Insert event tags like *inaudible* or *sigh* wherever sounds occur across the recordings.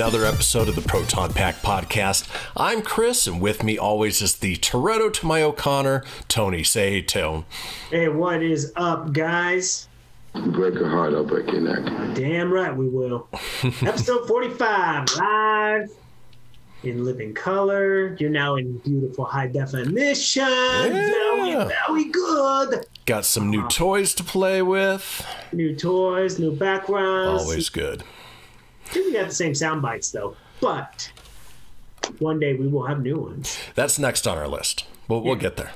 to another episode of the Proton Pack Podcast. I'm Kris, and with me always is the Toretto to my O'Connor, Tony. Say hey, Tone. Hey, what is up, guys? break your heart, I'll break your neck. Damn right we will. *laughs* Episode 45, live in living color. You're now in beautiful high definition. Very, very good. Got some new toys to play with. New toys, new backgrounds. Always good. We got the same sound bites though, but one day we will have new ones. That's next on our list. We'll, we'll get there.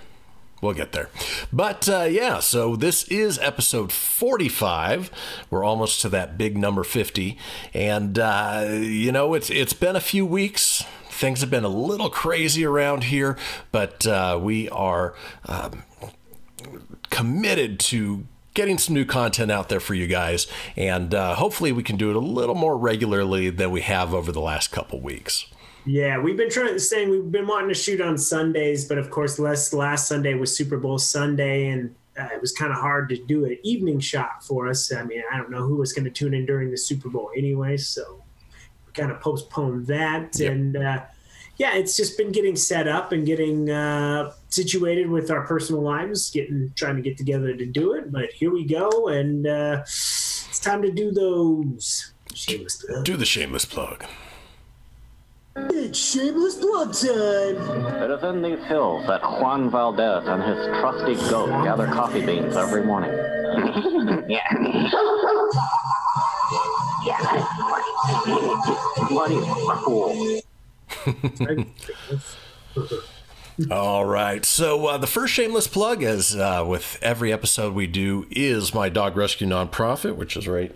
We'll get there. But uh, yeah, so this is episode 45. We're almost to that big number 50. And, uh, you know, it's it's been a few weeks. Things have been a little crazy around here, but uh, we are um, committed to getting some new content out there for you guys. And uh, hopefully we can do it a little more regularly than we have over the last couple weeks. Yeah, we've been trying to saying we've been wanting to shoot on Sundays, but of course, last last Sunday was Super Bowl Sunday, and uh, it was kind of hard to do an evening shot for us. I mean, I don't know who was going to tune in during the Super Bowl anyway, so we kind of postponed that. Yep. And uh, yeah, it's just been getting set up and getting uh, situated with our personal lives, getting trying to get together to do it. But here we go, and uh, it's time to do those. Shameless plug. Do the shameless plug. It's shameless plug time. It is in these hills that Juan Valdez and his trusty goat gather coffee beans every morning. yeah. *laughs* Yeah. What is a fool? *laughs* *laughs* All right. So uh, the first shameless plug, as uh, with every episode we do, is my dog rescue nonprofit, which is right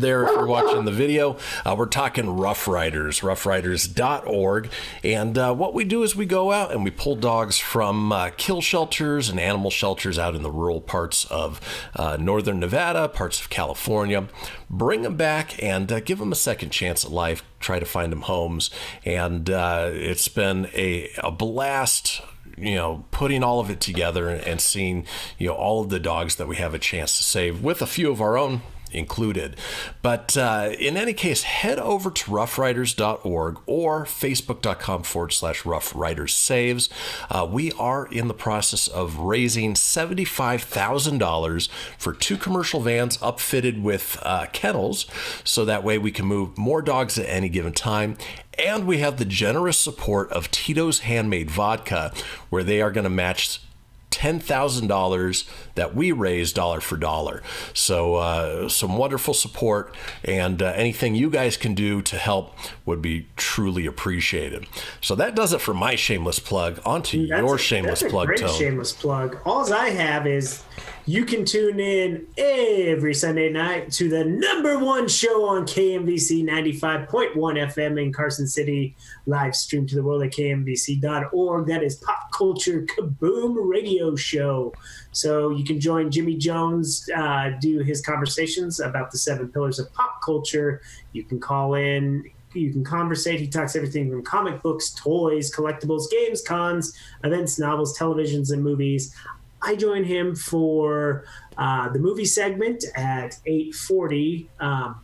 there if you're watching the video. Uh, we're talking Rough Riders, roughriders.org. And uh, what we do is we go out and we pull dogs from uh, kill shelters and animal shelters out in the rural parts of uh, northern Nevada, parts of California, bring them back and uh, give them a second chance at life, try to find them homes. And uh, it's been a, a blast you know, putting all of it together and seeing, you know, all of the dogs that we have a chance to save with a few of our own included. But uh, in any case, head over to roughriders.org or facebook.com forward slash roughridersaves. Uh, we are in the process of raising $75,000 for two commercial vans upfitted with uh, kennels, so that way we can move more dogs at any given time. And we have the generous support of Tito's Handmade Vodka, where they are going to match $10,000 that we raise dollar for dollar. So, uh, some wonderful support, and uh, anything you guys can do to help would be truly appreciated. So, that does it for my shameless plug. On to That's your a- shameless that's a plug, Tone. shameless plug. All I have is you can tune in every Sunday night to the number one show on KMVC 95.1 FM in Carson City, live stream to the world at kmvc.org. That is Pop Culture Kaboom Radio Show. So you can join Jimmy Jones, uh, do his conversations about the seven pillars of pop culture. You can call in you can conversate. He talks everything from comic books, toys, collectibles, games, cons, events, novels, televisions, and movies. I join him for uh, the movie segment at 8:40 um,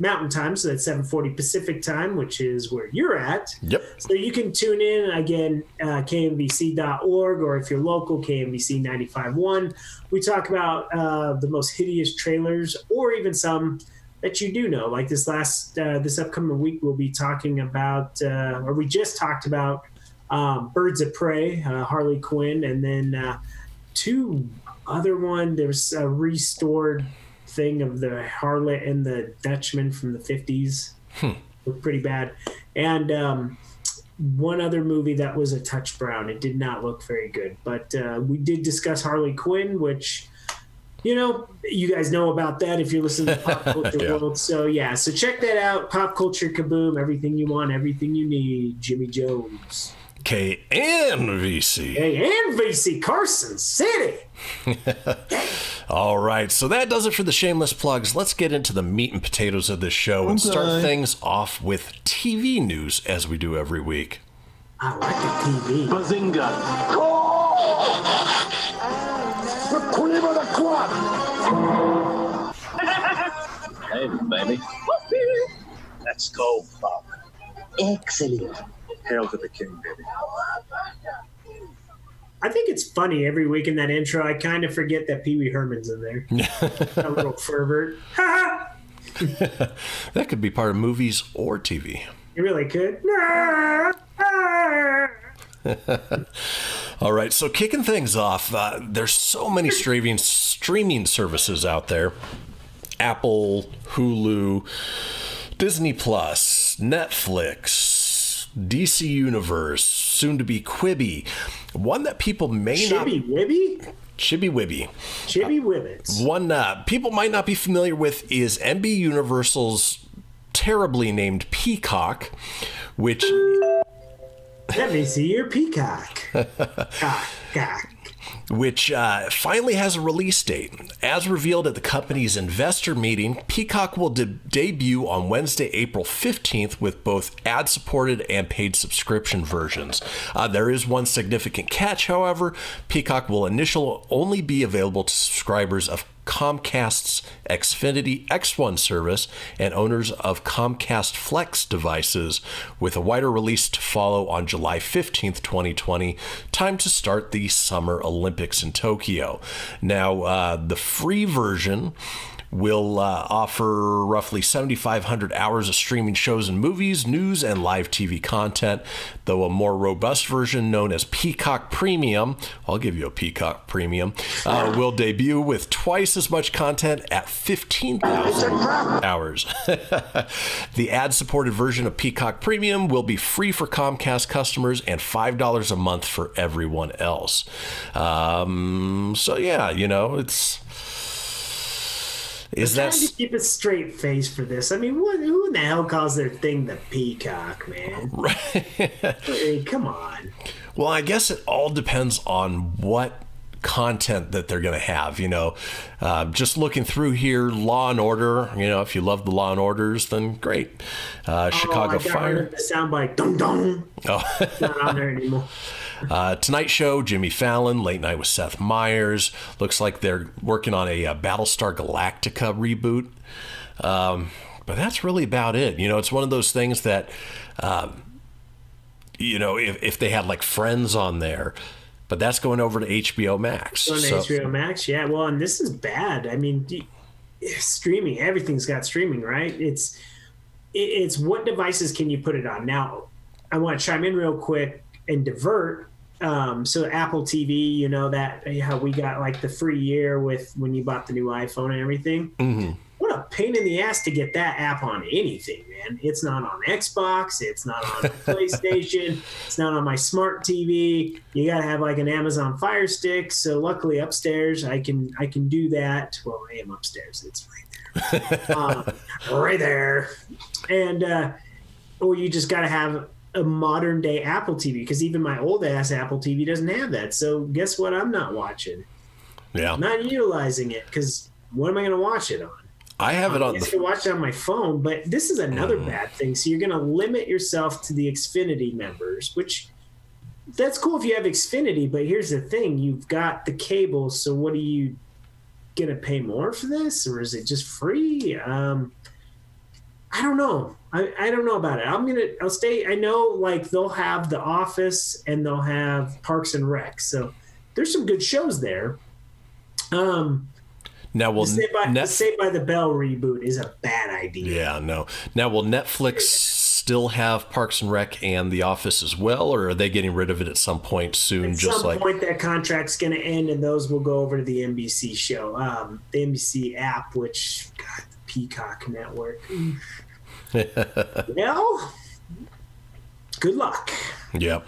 Mountain Time, so that's 7:40 Pacific Time, which is where you're at. Yep. So you can tune in again, uh, kmvc.org, or if you're local, KMVC 95.1. We talk about uh, the most hideous trailers, or even some that you do know. Like this last, uh, this upcoming week, we'll be talking about, uh, or we just talked about, um, Birds of Prey, uh, Harley Quinn, and then uh, two other one. There's a restored thing of the Harlot and the Dutchman from the 50s. Looked pretty bad. And um, one other movie that was a touch brown. It did not look very good. But uh, we did discuss Harley Quinn, which, you know, you guys know about that if you're listening to Pop *laughs* Culture Yeah. World. So, yeah, so check that out. Pop Culture Kaboom. Everything you want, everything you need. Jimmy Jones. KMVC. Hey, and VC Carson City. *laughs* All right, so that does it for the shameless plugs. Let's get into the meat and potatoes of this show and start things off with TV news as we do every week. I like the TV. Bazinga! Go! The cream of the crop! Hey, baby. Let's go, Plum. Excellent. Hail to the king, baby. I think it's funny every week in that intro. I kind of forget that Pee Wee Herman's in there. *laughs* a little fervor. *laughs* That could be part of movies or TV. You really could. *laughs* All right, so kicking things off, uh, there's so many streaming streaming services out there: Apple, Hulu, Disney Plus, Netflix, DC Universe, soon to be Quibi. One that people may Chibby not Wibby? Chibi Wibby. Chibby Wibbits. One uh, people might not be familiar with is MB Universal's terribly named Peacock, which Let me see your peacock. *laughs* cock, cock. Which uh, finally has a release date. As revealed at the company's investor meeting, Peacock will de- debut on Wednesday, April 15th, with both ad supported and paid subscription versions. Uh, there is one significant catch, however. Peacock will initially only be available to subscribers of Comcast's Xfinity X1 service and owners of Comcast Flex devices, with a wider release to follow on July 15th, 2020, time to start the Summer Olympics in Tokyo. Now, uh, the free version will uh, offer roughly 7,500 hours of streaming shows and movies, news, and live TV content, though a more robust version known as Peacock Premium, I'll give you a Peacock Premium, uh, will debut with twice as much content at 15,000 hours. *laughs* the ad supported version of Peacock Premium will be free for Comcast customers and $5 a month for everyone else. Um, so, yeah, you know, it's. Is that Trying to keep a straight face for this. I mean, what, who in the hell calls their thing the peacock, man? *laughs* Hey, come on. Well, I guess it all depends on what content that they're going to have. You know, uh, just looking through here, Law and Order. You know, if you love the Law and Orders, then great. Uh, oh, Chicago rid Fire. the soundbite. Dum dum. Oh. Not on there anymore. *laughs* Uh, Tonight Show, Jimmy Fallon, Late Night with Seth Meyers. Looks like they're working on a, uh Battlestar Galactica reboot. Um, but that's really about it. You know, it's one of those things that, um, you know, if, if they had like Friends on there, but that's going over to HBO Max. On So- HBO Max, yeah. Well, and this is bad. I mean, streaming. Everything's got streaming, right? It's it's what devices can you put it on? Now, I want to chime in real quick and divert. Um, so Apple TV, you know that how we got like the free year with when you bought the new iPhone and everything. Mhm. What a pain in the ass to get that app on anything, man. It's not on Xbox. It's not on *laughs* PlayStation. It's not on my smart TV. You got to have like an Amazon Fire Stick. So luckily upstairs, I can I can do that. Well, I am upstairs. It's right there, um, *laughs* right there. And uh, or you just got to have a modern day Apple TV because even my old ass Apple TV doesn't have that. So guess what? I'm not watching. yeah. I'm not utilizing it because what am I going to watch it on? I have it on I the. can watch it on my phone, but this is another bad thing. So you're going to limit yourself to the Xfinity members, which that's cool if you have Xfinity. But here's the thing: you've got the cable. So what are you going to pay more for this, or is it just free? Um, I don't know. I, I don't know about it. I'm gonna. I'll stay. I know like they'll have The Office and they'll have Parks and Rec. So there's some good shows there. Um, Now, will Saved by, the Net- Saved by the Bell reboot is a bad idea. Yeah, no. Now, will Netflix still have Parks and Rec and The Office as well, or are they getting rid of it at some point soon? At just some like point, that contract's going to end, and those will go over to the NBC show, um, the NBC app, which God, Peacock Network. *laughs* well, good luck. yeah.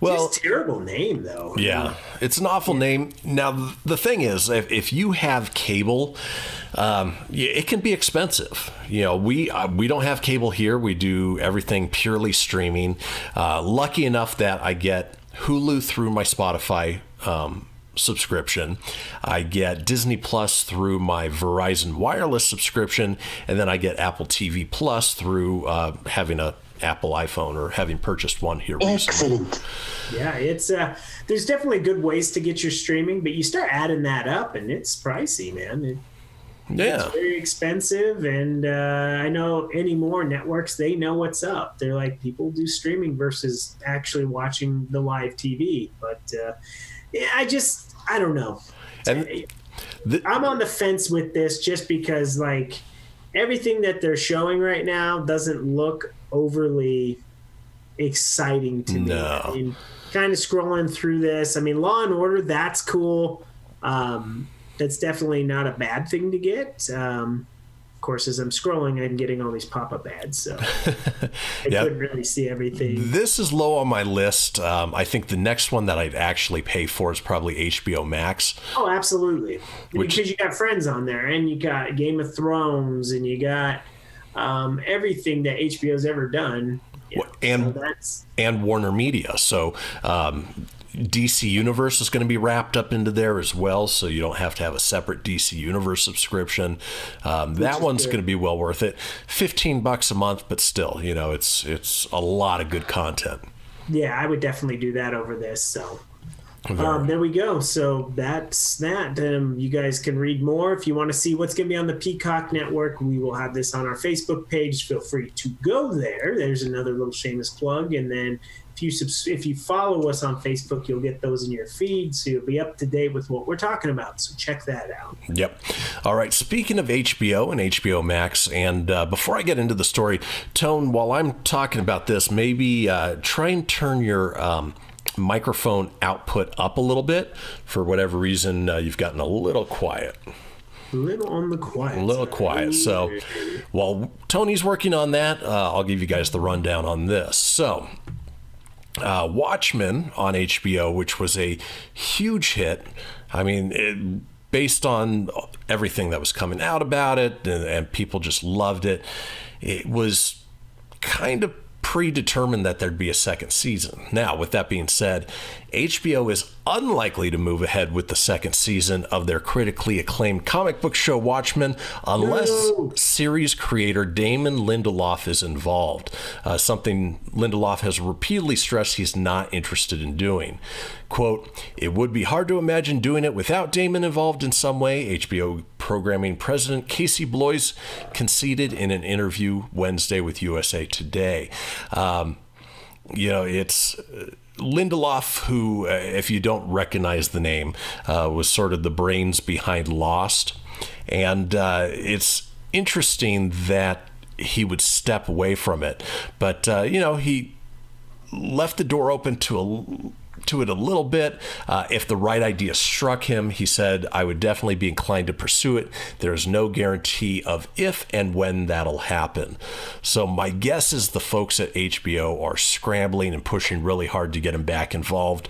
Well, Just terrible name though. Yeah, it's an awful name. Now, the thing is, if, if you have cable, um, it can be expensive. You know, we uh, we don't have cable here. We do everything purely streaming. Uh, lucky enough that I get Hulu through my Spotify. Um, subscription i get disney plus through my verizon wireless subscription and then i get apple tv plus through uh, having a apple iphone or having purchased one here recently Excellent. Yeah, it's uh, there's definitely good ways to get your streaming, but you start adding that up, and it's pricey, man. It, Yeah. It's very expensive, and uh, I know any more networks they know what's up. They're like people do streaming versus actually watching the live TV. But uh, yeah, I just I don't know. And I'm on the fence with this just because like everything that they're showing right now doesn't look overly exciting to me. No. I mean, kind of scrolling through this. I mean, Law and Order, that's cool. Um, that's definitely not a bad thing to get. Um, course, as I'm scrolling, I'm getting all these pop-up ads, so *laughs* I Yeah. couldn't really see everything. this is low on my list. Um, I think the next one that I'd actually pay for is probably HBO Max. Oh, absolutely. Which- because you got Friends on there, and you got Game of Thrones, and you got um, everything that HBO's ever done. Yeah, and- so and Warner Media. So um, DC Universe is going to be wrapped up into there as well. So you don't have to have a separate DC Universe subscription. Um, that one's good. going to be well worth it. Fifteen bucks a month, but still, you know, it's it's a lot of good content. yeah, I would definitely do that over this. So um, there we go. So that's that. Um, you guys can read more if you want to see what's going to be on the Peacock Network. We will have this on our Facebook page. Feel free to go there. There's another little shameless plug, and then. If you subs- if you follow us on Facebook, you'll get those in your feed, so you'll be up to date with what we're talking about. So check that out. Yep. All right. Speaking of HBO and HBO Max, and uh, before I get into the story, Tone, while I'm talking about this, maybe uh, try and turn your um, microphone output up a little bit. For whatever reason, uh, you've gotten a little quiet. A little on the quiet. A little quiet. So while Tony's working on that, uh, I'll give you guys the rundown on this. So. Uh, Watchmen on HBO, which was a huge hit. I mean, it, based on everything that was coming out about it, and, and people just loved it. It was kind of predetermined that there'd be a second season. Now, with that being said, HBO is unlikely to move ahead with the second season of their critically acclaimed comic book show Watchmen unless No. series creator Damon Lindelof is involved. Uh, something Lindelof has repeatedly stressed he's not interested in doing. Quote, it would be hard to imagine doing it without Damon involved in some way, HBO programming president Casey Bloys conceded in an interview Wednesday with USA Today. Um, you know, it's uh, Lindelof, who, uh, if you don't recognize the name, uh, was sort of the brains behind Lost. And uh, it's interesting that he would step away from it. But, uh, you know, he left the door open to a to it a little bit. Uh, if the right idea struck him, he said, I would definitely be inclined to pursue it. There's no guarantee of if and when that'll happen. So, my guess is the folks at HBO are scrambling and pushing really hard to get him back involved.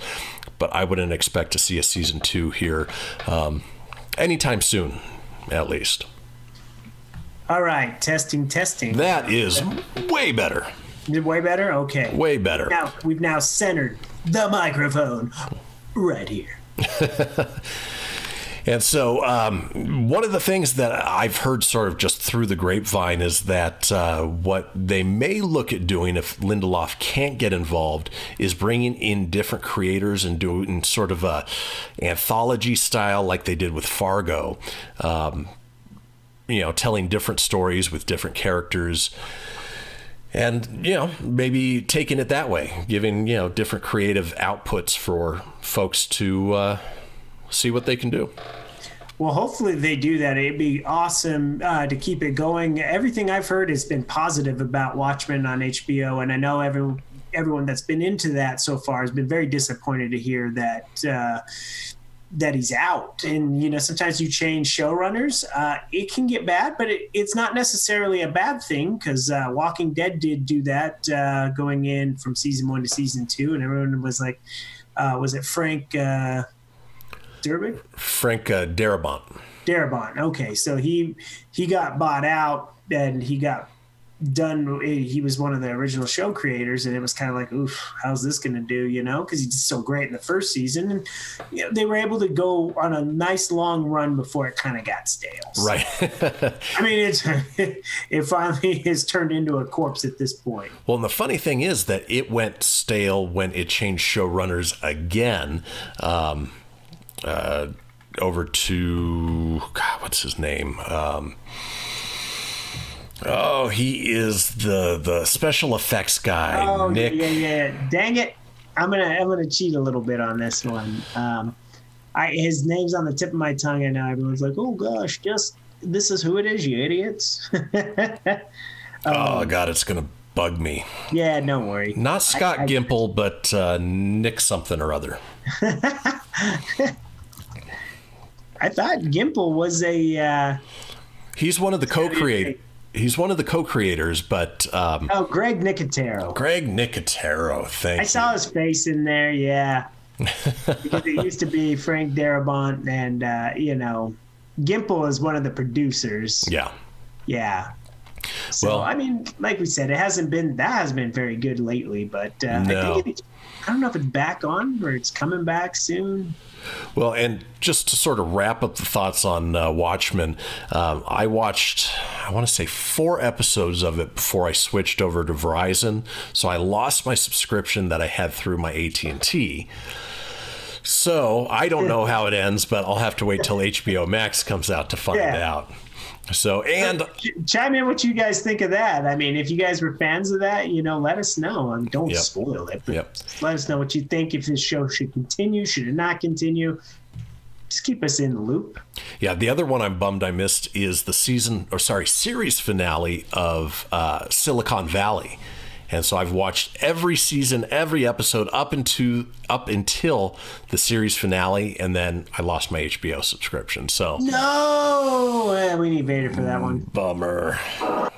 But I wouldn't expect to see a season two here um, anytime soon, at least. All right, testing, testing. That is way better. Way better. Okay. Way better. Now we've now centered the microphone right here. *laughs* And so, um, one of the things that I've heard sort of just through the grapevine is that uh, what they may look at doing if Lindelof can't get involved is bringing in different creators and doing sort of a anthology style like they did with Fargo. Um, you know, telling different stories with different characters and you know maybe taking it that way giving you know different creative outputs for folks to uh, see what they can do Well, hopefully they do that. It'd be awesome uh, to keep it going. Everything I've heard has been positive about Watchmen on HBO, and I know every, everyone that's been into that so far has been very disappointed to hear that uh, that he's out. And you know, sometimes you change showrunners, uh, it can get bad, but it, it's not necessarily a bad thing because uh, Walking Dead did do that uh, going in from season one to season two, and everyone was like, uh, "Was it Frank?" Uh, Durbin? frank uh, darabont Darabont. Okay, so he he got bought out and he got done. He was one of the original show creators, and it was kind of like, oof, how's this going to do? You know, because he did so great in the first season, and you know, they were able to go on a nice long run before it kind of got stale. So, right *laughs* I mean, it's *laughs* it finally has turned into a corpse at this point. well and the funny thing is that it went stale when it changed showrunners again um, uh, over to God, what's his name? Um, oh, he is the the special effects guy, Oh Nick. yeah, yeah. Dang it! I'm gonna I'm gonna cheat a little bit on this one. Um, I his name's on the tip of my tongue, and now everyone's like, "Oh gosh, just this is who it is, you idiots." *laughs* Oh God, it's gonna bug me. yeah, don't worry. Not Scott I- Gimple, but uh, Nick something or other. *laughs* I thought Gimple was a. Uh, He's one of the co-create. He's one of the co-creators, but um, oh, Greg Nicotero. Greg Nicotero. Thank I you. saw his face in there. Yeah, because it used to be Frank Darabont, and uh, you know, Gimple is one of the producers. Yeah. Yeah. So Well- I mean, like we said, it hasn't been that has been very good lately, but uh, No. I think it, I don't know if it's back on or it's coming back soon. Well, and just to sort of wrap up the thoughts on uh, Watchmen, um, I watched, I want to say, four episodes of it before I switched over to Verizon. So I lost my subscription that I had through my AT and T. So I don't know how it ends, but I'll have to wait till HBO Max comes out to find Yeah. out. So and Ch- Chime in what you guys think of that. I mean, if you guys were fans of that, you know, let us know. And don't Yep. spoil it, but Yep. let us know what you think. If this show should continue, should it not continue? Just keep us in the loop. Yeah, the other one I'm bummed I missed is the season, or sorry, series finale of uh, Silicon Valley, and so I've watched every season, every episode up into up until the series finale, and then I lost my HBO subscription. So No, eh, we need Vader for that one. bummer. *laughs*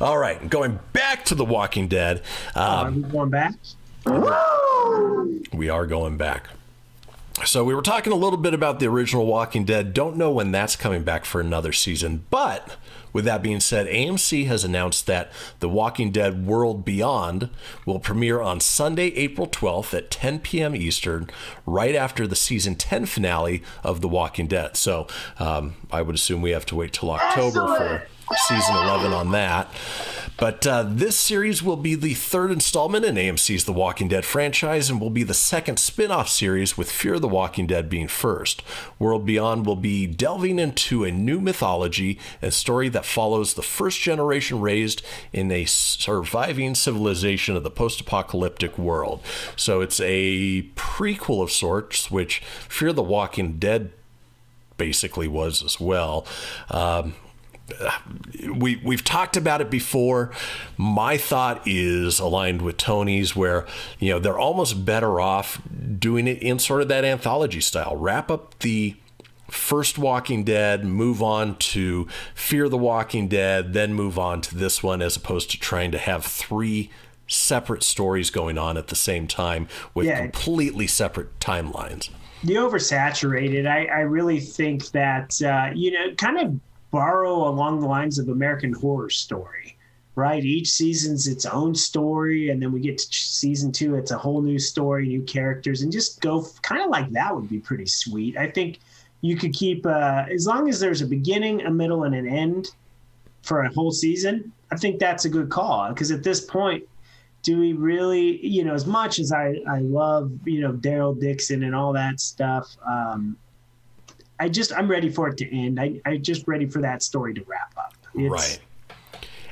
All right, going back to The Walking Dead. Uh, Are we going back? We are going back. So we were talking a little bit about the original Walking Dead. Don't know when that's coming back for another season, but with that being said, AMC has announced that The Walking Dead World Beyond will premiere on Sunday, April 12th at 10 p.m. Eastern, right after the season 10 finale of The Walking Dead. So um, I would assume we have to wait till October for season 11 on that. But uh, this series will be the third installment in AMC's The Walking Dead franchise and will be the second spin off series, with Fear the Walking Dead being first. World Beyond will be delving into a new mythology and story that follows the first generation raised in a surviving civilization of the post apocalyptic world. So it's a prequel of sorts, which Fear the Walking Dead basically was as well. Um, we we've talked about it before. My thought is aligned with Tony's, where you know they're almost better off doing it in sort of that anthology style. Wrap up the first Walking Dead, move on to Fear the Walking Dead, then move on to this one, as opposed to trying to have three separate stories going on at the same time with Yeah. completely separate timelines. the oversaturated. I, I really think that uh, you know, kind of borrow along the lines of American Horror Story, right? Each season's its own story, and then we get to season two, it's a whole new story, new characters, and just go kind of like that would be pretty sweet. I think you could keep uh, as long as there's a beginning, a middle, and an end for a whole season. I think that's a good call because at this point, do we really, you know, as much as I, I love, you know, Daryl Dixon and all that stuff, um, I just, I'm ready for it to end. I, I just ready for that story to wrap up. It's right.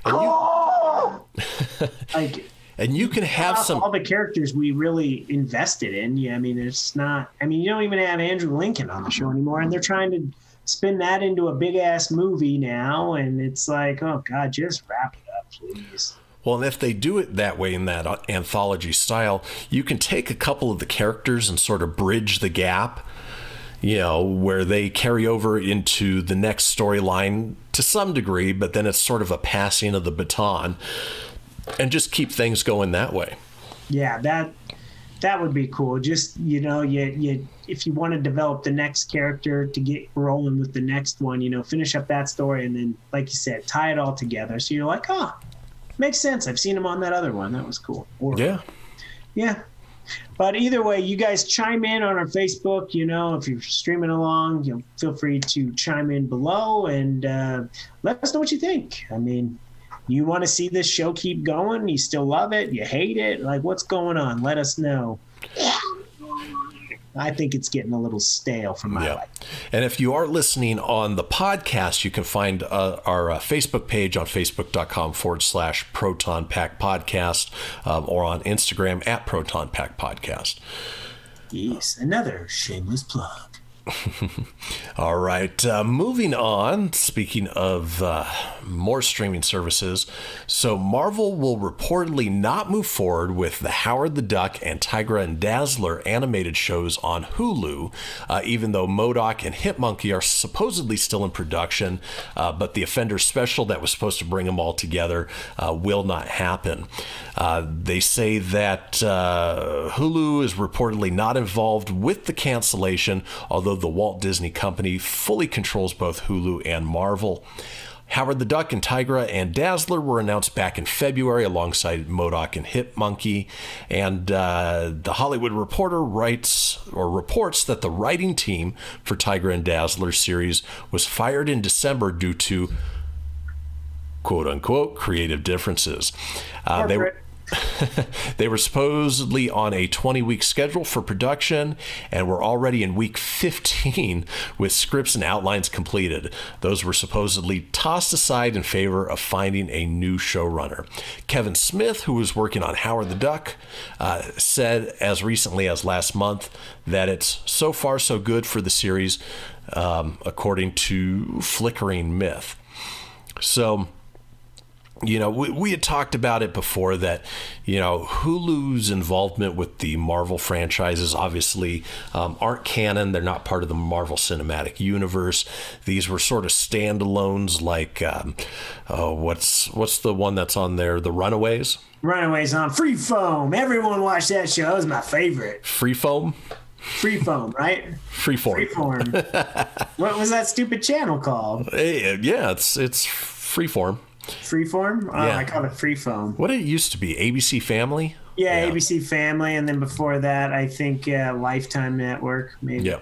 And you, *laughs* Like, and you can have some all the characters we really invested in. Yeah. I mean, it's not, I mean, you don't even have Andrew Lincoln on the show anymore. And they're trying to spin that into a big ass movie now. And it's like, oh God, just wrap it up, please. Well, and if they do it that way in that uh, anthology style, you can take a couple of the characters and sort of bridge the gap, you know, where they carry over into the next storyline to some degree, but then it's sort of a passing of the baton and just keep things going that way. Yeah, that that would be cool. Just you know, you you if you want to develop the next character to get rolling with the next one, you know, finish up that story and then, like you said, tie it all together. So you're like, oh, makes sense. I've seen him on that other one. That was cool. Or, Yeah. yeah. But either way, you guys chime in on our Facebook. You know, if you're streaming along, you know, feel free to chime in below and uh, let us know what you think. I mean, You want to see this show keep going? You still love it? You hate it? Like, what's going on? Let us know. I think it's getting a little stale for my Yeah. life. And if you are listening on the podcast, you can find uh, our uh, Facebook page on facebook.com forward slash Proton Pack Podcast um, or on Instagram at Proton Pack Podcast. Yes, another shameless plug. *laughs* All right, uh, moving on. Speaking of uh, more streaming services, so Marvel will reportedly not move forward with the Howard the Duck and Tigra and Dazzler animated shows on Hulu, uh, even though MODOK and Hit-Monkey are supposedly still in production. Uh, but the Offender special that was supposed to bring them all together uh, will not happen. Uh, they say that Hulu is reportedly not involved with the cancellation, although the Walt Disney Company fully controls both Hulu and Marvel. Howard the Duck and Tigra and Dazzler were announced back in February alongside MODOK and Hit-Monkey. And uh, the Hollywood Reporter writes or reports that the writing team for Tigra and Dazzler series was fired in December due to quote unquote creative differences. Uh, they. *laughs* they were supposedly on a 20 week schedule for production and were already in week 15 *laughs* with scripts and outlines completed. Those were supposedly tossed aside in favor of finding a new showrunner. Kevin Smith, who was working on Howard the Duck, uh, said as recently as last month that it's so far so good for the series, um, according to Flickering Myth. So, you know, we, we had talked about it before that, you know, Hulu's involvement with the Marvel franchises obviously um, aren't canon. They're not part of the Marvel Cinematic Universe. These were sort of standalones, like um, oh, what's what's the one that's on there? The Runaways, Runaways on Free Foam. Everyone watched that show. It was my favorite. Freefoam, Free Foam, right? Freeform. Freeform. *laughs* what was that stupid channel called? Hey, yeah, it's it's Freeform. Freeform? Oh, Yeah. I call it Free Foam. What it used to be, ABC Family. Yeah, Yeah. ABC Family, and then before that, I think uh, Lifetime Network, maybe. Yeah,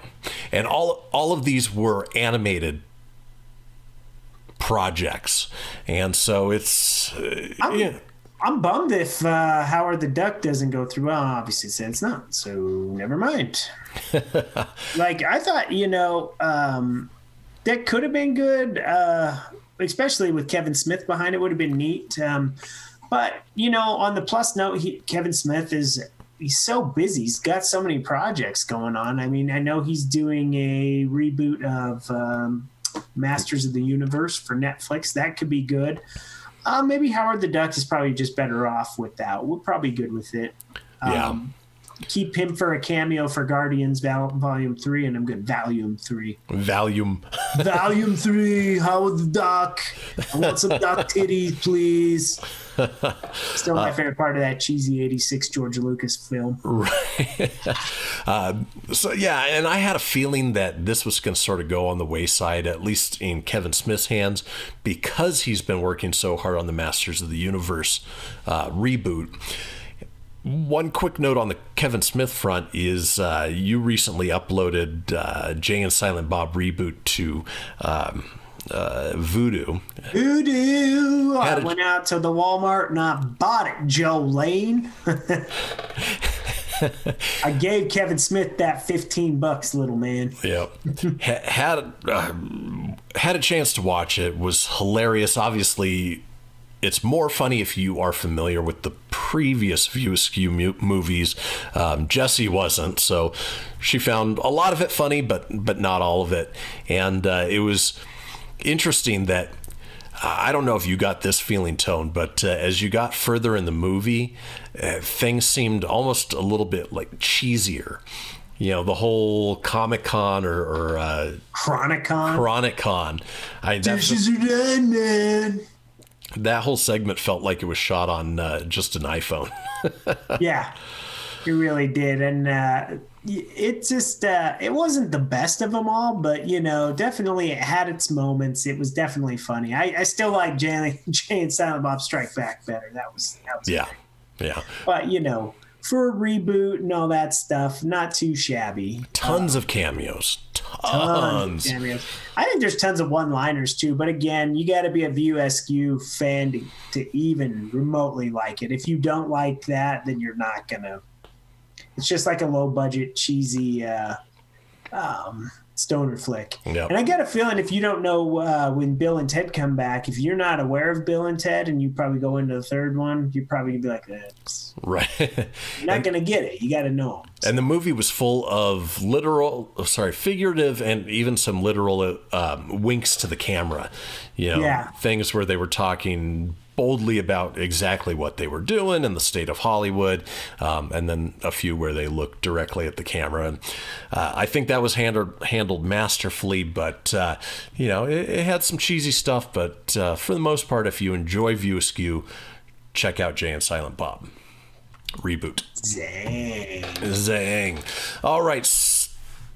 and all all of these were animated projects, and so it's uh, I'm, yeah, I'm bummed if uh, Howard the Duck doesn't go through. Well, obviously, it it's not, so never mind. *laughs* like I thought, you know, um, that could have been good, uh, especially with Kevin Smith behind it. Would have been neat. Um, but you know, on the plus note, he, Kevin Smith is he's so busy. He's got so many projects going on. I mean, I know he's doing a reboot of um, Masters of the Universe for Netflix. That could be good. Uh, maybe Howard the Duck is probably just better off with that. We're probably good with it. yeah. Um, keep him for a cameo for Guardians Vol- Volume Three, and I'm good. Volume Three. Volume. *laughs* Volume Three. Howard the Duck. I want some duck *laughs* titties, please. Still my favorite part of that cheesy '86 George Lucas film. Uh, *laughs* so yeah, and I had a feeling that this was going to sort of go on the wayside, at least in Kevin Smith's hands, because he's been working so hard on the Masters of the Universe uh, reboot. One quick note on the Kevin Smith front is uh, you recently uploaded uh, Jay and Silent Bob reboot to um, uh, Vudu. Vudu. I went out to the Walmart and I bought it, Joe Lane. *laughs* I gave Kevin Smith that 15 bucks, little man. Yep. Ha- had uh, had a chance to watch it. Was hilarious. Obviously, it's more funny if you are familiar with the previous View Askew movies. Um, Jessie wasn't, so she found a lot of it funny, but but not all of it. And uh, it was interesting that. I don't know if you got this feeling, Tone, but uh, as you got further in the movie, uh, things seemed almost a little bit like cheesier. You know, the whole Comic Con or, or uh, Chronicon. Chronic Con. I, that, Dishes are done, man. That whole segment felt like it was shot on uh, just an iPhone. *laughs* Yeah, it really did, and uh, it just uh, it wasn't the best of them all, but you know, definitely it had its moments. It was definitely funny. I, I still like Jay, Jay and Silent Bob Strike Back better. That was that was yeah. Yeah. But you know, for a reboot and all that stuff, not too shabby. Tons of cameos. Tons Tons. of cameos. I think there's tons of one-liners too, but again, you got to be a View Askew fan to, to even remotely like it. If you don't like that, then you're not gonna. It's just like a low-budget, cheesy uh, um, stoner flick. Yep. And I got a feeling if you don't know uh, when Bill and Ted come back, if you're not aware of Bill and Ted, and you probably go into the third one, you're probably gonna be like, eh, Right. *laughs* you're not gonna get it. You got to know 'em. And the movie was full of literal, oh, sorry, figurative, and even some literal um, winks to the camera. You know, Yeah. things where they were talking boldly about exactly what they were doing in the state of Hollywood, um, and then a few where they looked directly at the camera. And uh, I think that was handled handled masterfully. But uh, you know, it, it had some cheesy stuff. But uh, for the most part, if you enjoy View Askew, check out Jay and Silent Bob reboot. Dang. Zang. All right.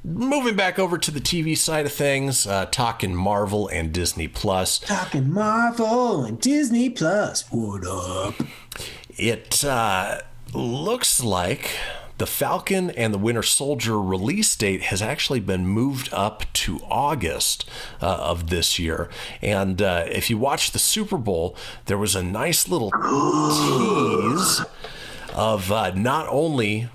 Moving back over to the TV side of things, uh, talking Marvel and Disney Plus. Talking Marvel and Disney Plus. What up? It uh, looks like the Falcon and the Winter Soldier release date has actually been moved up to August uh, of this year. And uh, if you watch the Super Bowl, there was a nice little tease of uh, not only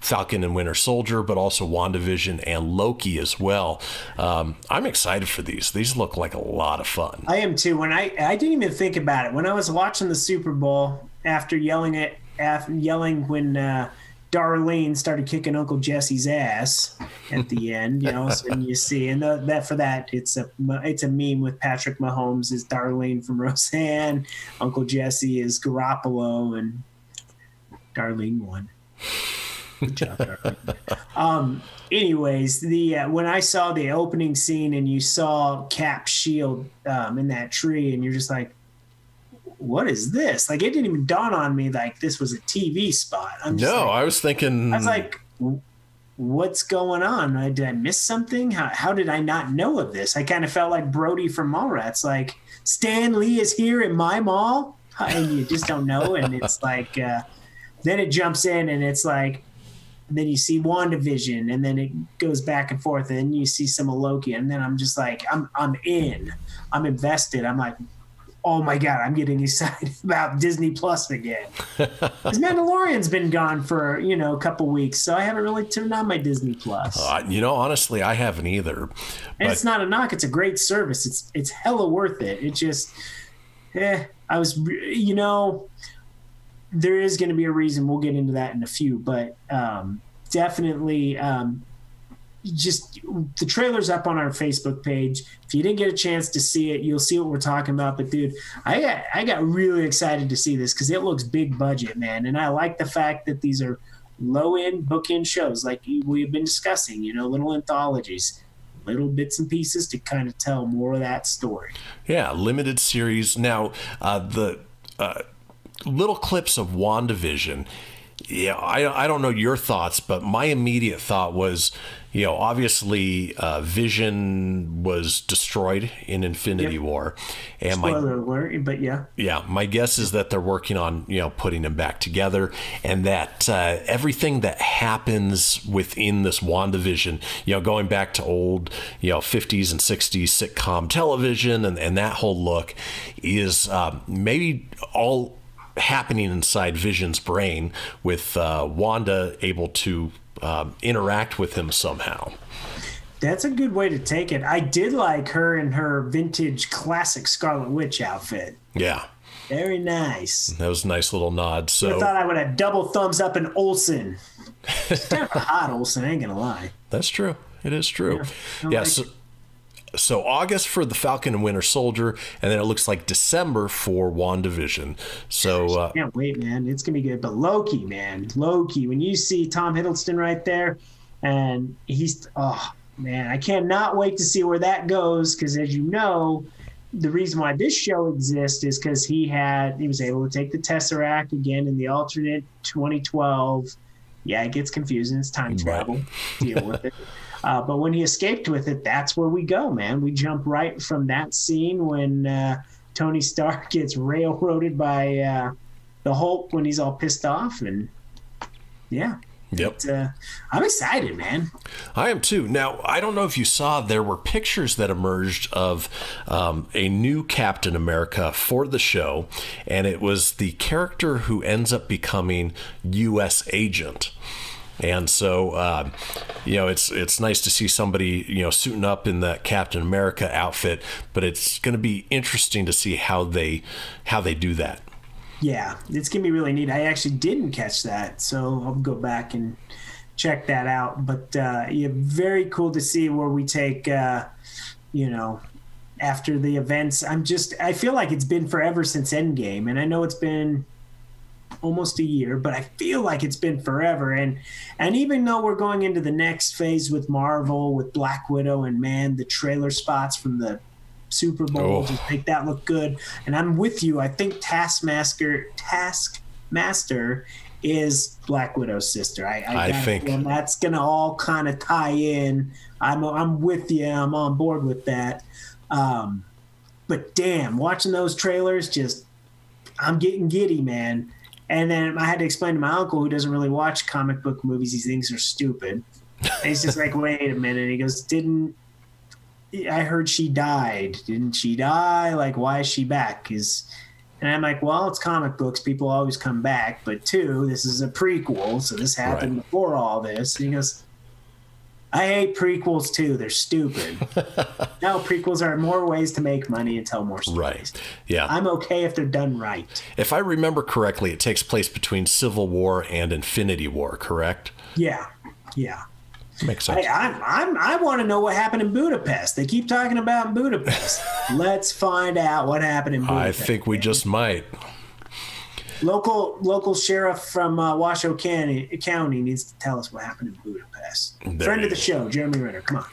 Falcon and Winter Soldier, but also WandaVision and Loki as well. Um, I'm excited for these. These look like a lot of fun. I am too. When I I didn't even think about it when I was watching the Super Bowl after yelling at after yelling when uh, Darlene started kicking Uncle Jesse's ass at the *laughs* end. You know, so you see and the, that for that it's a it's a meme with Patrick Mahomes is Darlene from *laughs* Roseanne, Uncle Jesse is Garoppolo, and Darlene won. Good job, Darlene. Um, anyways, the uh, when I saw the opening scene and you saw Cap shield um, in that tree, and you're just like, "What is this?" Like it didn't even dawn on me like this was a TV spot. I'm just No, like, I was thinking. I was like, "What's going on? Did I miss something? How how did I not know of this?" I kind of felt like Brody from Mallrats, like Stan Lee is here in my mall, and you just don't know, and it's like. Uh, then it jumps in and it's like then you see WandaVision and then it goes back and forth and then you see some of Loki and then I'm just like I'm I'm in. I'm invested. I'm like oh my god, I'm getting *laughs* excited about Disney Plus again. *laughs* Cuz Mandalorian's been gone for, you know, a couple weeks, so I haven't really turned on my Disney Plus. Uh, you know, honestly, I haven't either. and it's not a knock, it's a great service. It's it's hella worth it. It just eh, I was you know, there is going to be a reason. We'll get into that in a few, but um, definitely um, just the trailer's up on our Facebook page. If you didn't get a chance to see it, you'll see what we're talking about. But dude, I got I got really excited to see this because it looks big budget, man, and I like the fact that these are low end bookend shows like we've been discussing. You know, little anthologies. Little bits and pieces to kind of tell more of that story. yeah, limited series. Now, uh, the uh, little clips of WandaVision. Yeah, I, I don't know your thoughts, but my immediate thought was, you know, obviously uh, Vision was destroyed in Infinity Yep. War, and my Spoiler alert, but yeah. yeah, my guess is that they're working on you know putting them back together, and that uh, everything that happens within this WandaVision, you know, going back to old you know 50s and 60s sitcom television and, and that whole look, is um, maybe all happening inside Vision's brain with uh, Wanda able to um, interact with him somehow. That's a good way to take it. I did like her in her vintage classic Scarlet Witch outfit. Yeah, Very nice. that was a nice little nod. So I thought I would have double thumbs up in Olsen. *laughs* She's kind of hot Olsen, I ain't gonna lie. That's true. It is true. I Yeah. like so, so August for the Falcon and Winter Soldier, and then it looks like December for WandaVision. So uh, Can't wait, man. It's gonna be good. But Loki, man, Loki. When you see Tom Hiddleston right there, and he's oh man, I cannot wait to see where that goes. Because as you know, the reason why this show exists is because he had he was able to take the Tesseract again in the alternate 2012. Yeah, it gets confusing. It's time travel. Deal with it. *laughs* Uh, but when he escaped with it, that's where we go, man. We jump right from that scene when uh, Tony Stark *laughs* gets railroaded by uh, the Hulk when he's all pissed off, and yeah, Yep. uh, I'm excited, man. I am too. Now, I don't know if you saw, there were pictures that emerged of um, a new Captain America for the show, and it was the character who ends up becoming U.S. agent. And so, uh, you know, it's it's nice to see somebody you know suiting up in that Captain America outfit, but it's going to be interesting to see how they how they do that. Yeah, it's gonna be really neat. I actually didn't catch that, so I'll go back and check that out. But uh, yeah, very cool to see where we take, uh, you know, after the events. I'm just, I feel like it's been forever since Endgame, and I know it's been almost a year, but I feel like it's been forever. And and even though we're going into the next phase with Marvel, with Black Widow, and man, the trailer spots from the Super Bowl Oh. just make that look good. And I'm with you. I think Taskmaster Taskmaster is Black Widow's sister. I, I, I think- feel that's gonna all kind of tie in. I'm I'm with you. I'm on board with that. Um, but damn, watching those trailers, just I'm getting giddy, man. And then I had to explain to my uncle who doesn't really watch comic book movies. these thinks they're stupid. And he's just like, *laughs* wait a minute. He goes, didn't I heard she died? Didn't she die? Like, why is she back? Is and I'm like, well, it's comic books. People always come back. But two, this is a prequel, so this happened Right. before all this. And he goes, I hate prequels too. They're stupid. *laughs* no, prequels are more ways to make money and tell more stories. Right. Yeah. I'm okay if they're done right. if I remember correctly, it takes place between Civil War and Infinity War, correct? Yeah, yeah. Makes sense. I, I'm, I'm, I want to know what happened in Budapest. They keep talking about Budapest. *laughs* Let's find out what happened in Budapest. I think we just might. Local local sheriff from uh, Washoe County, County needs to tell us what happened in Budapest. There Friend of the show, Jeremy Renner. Come on,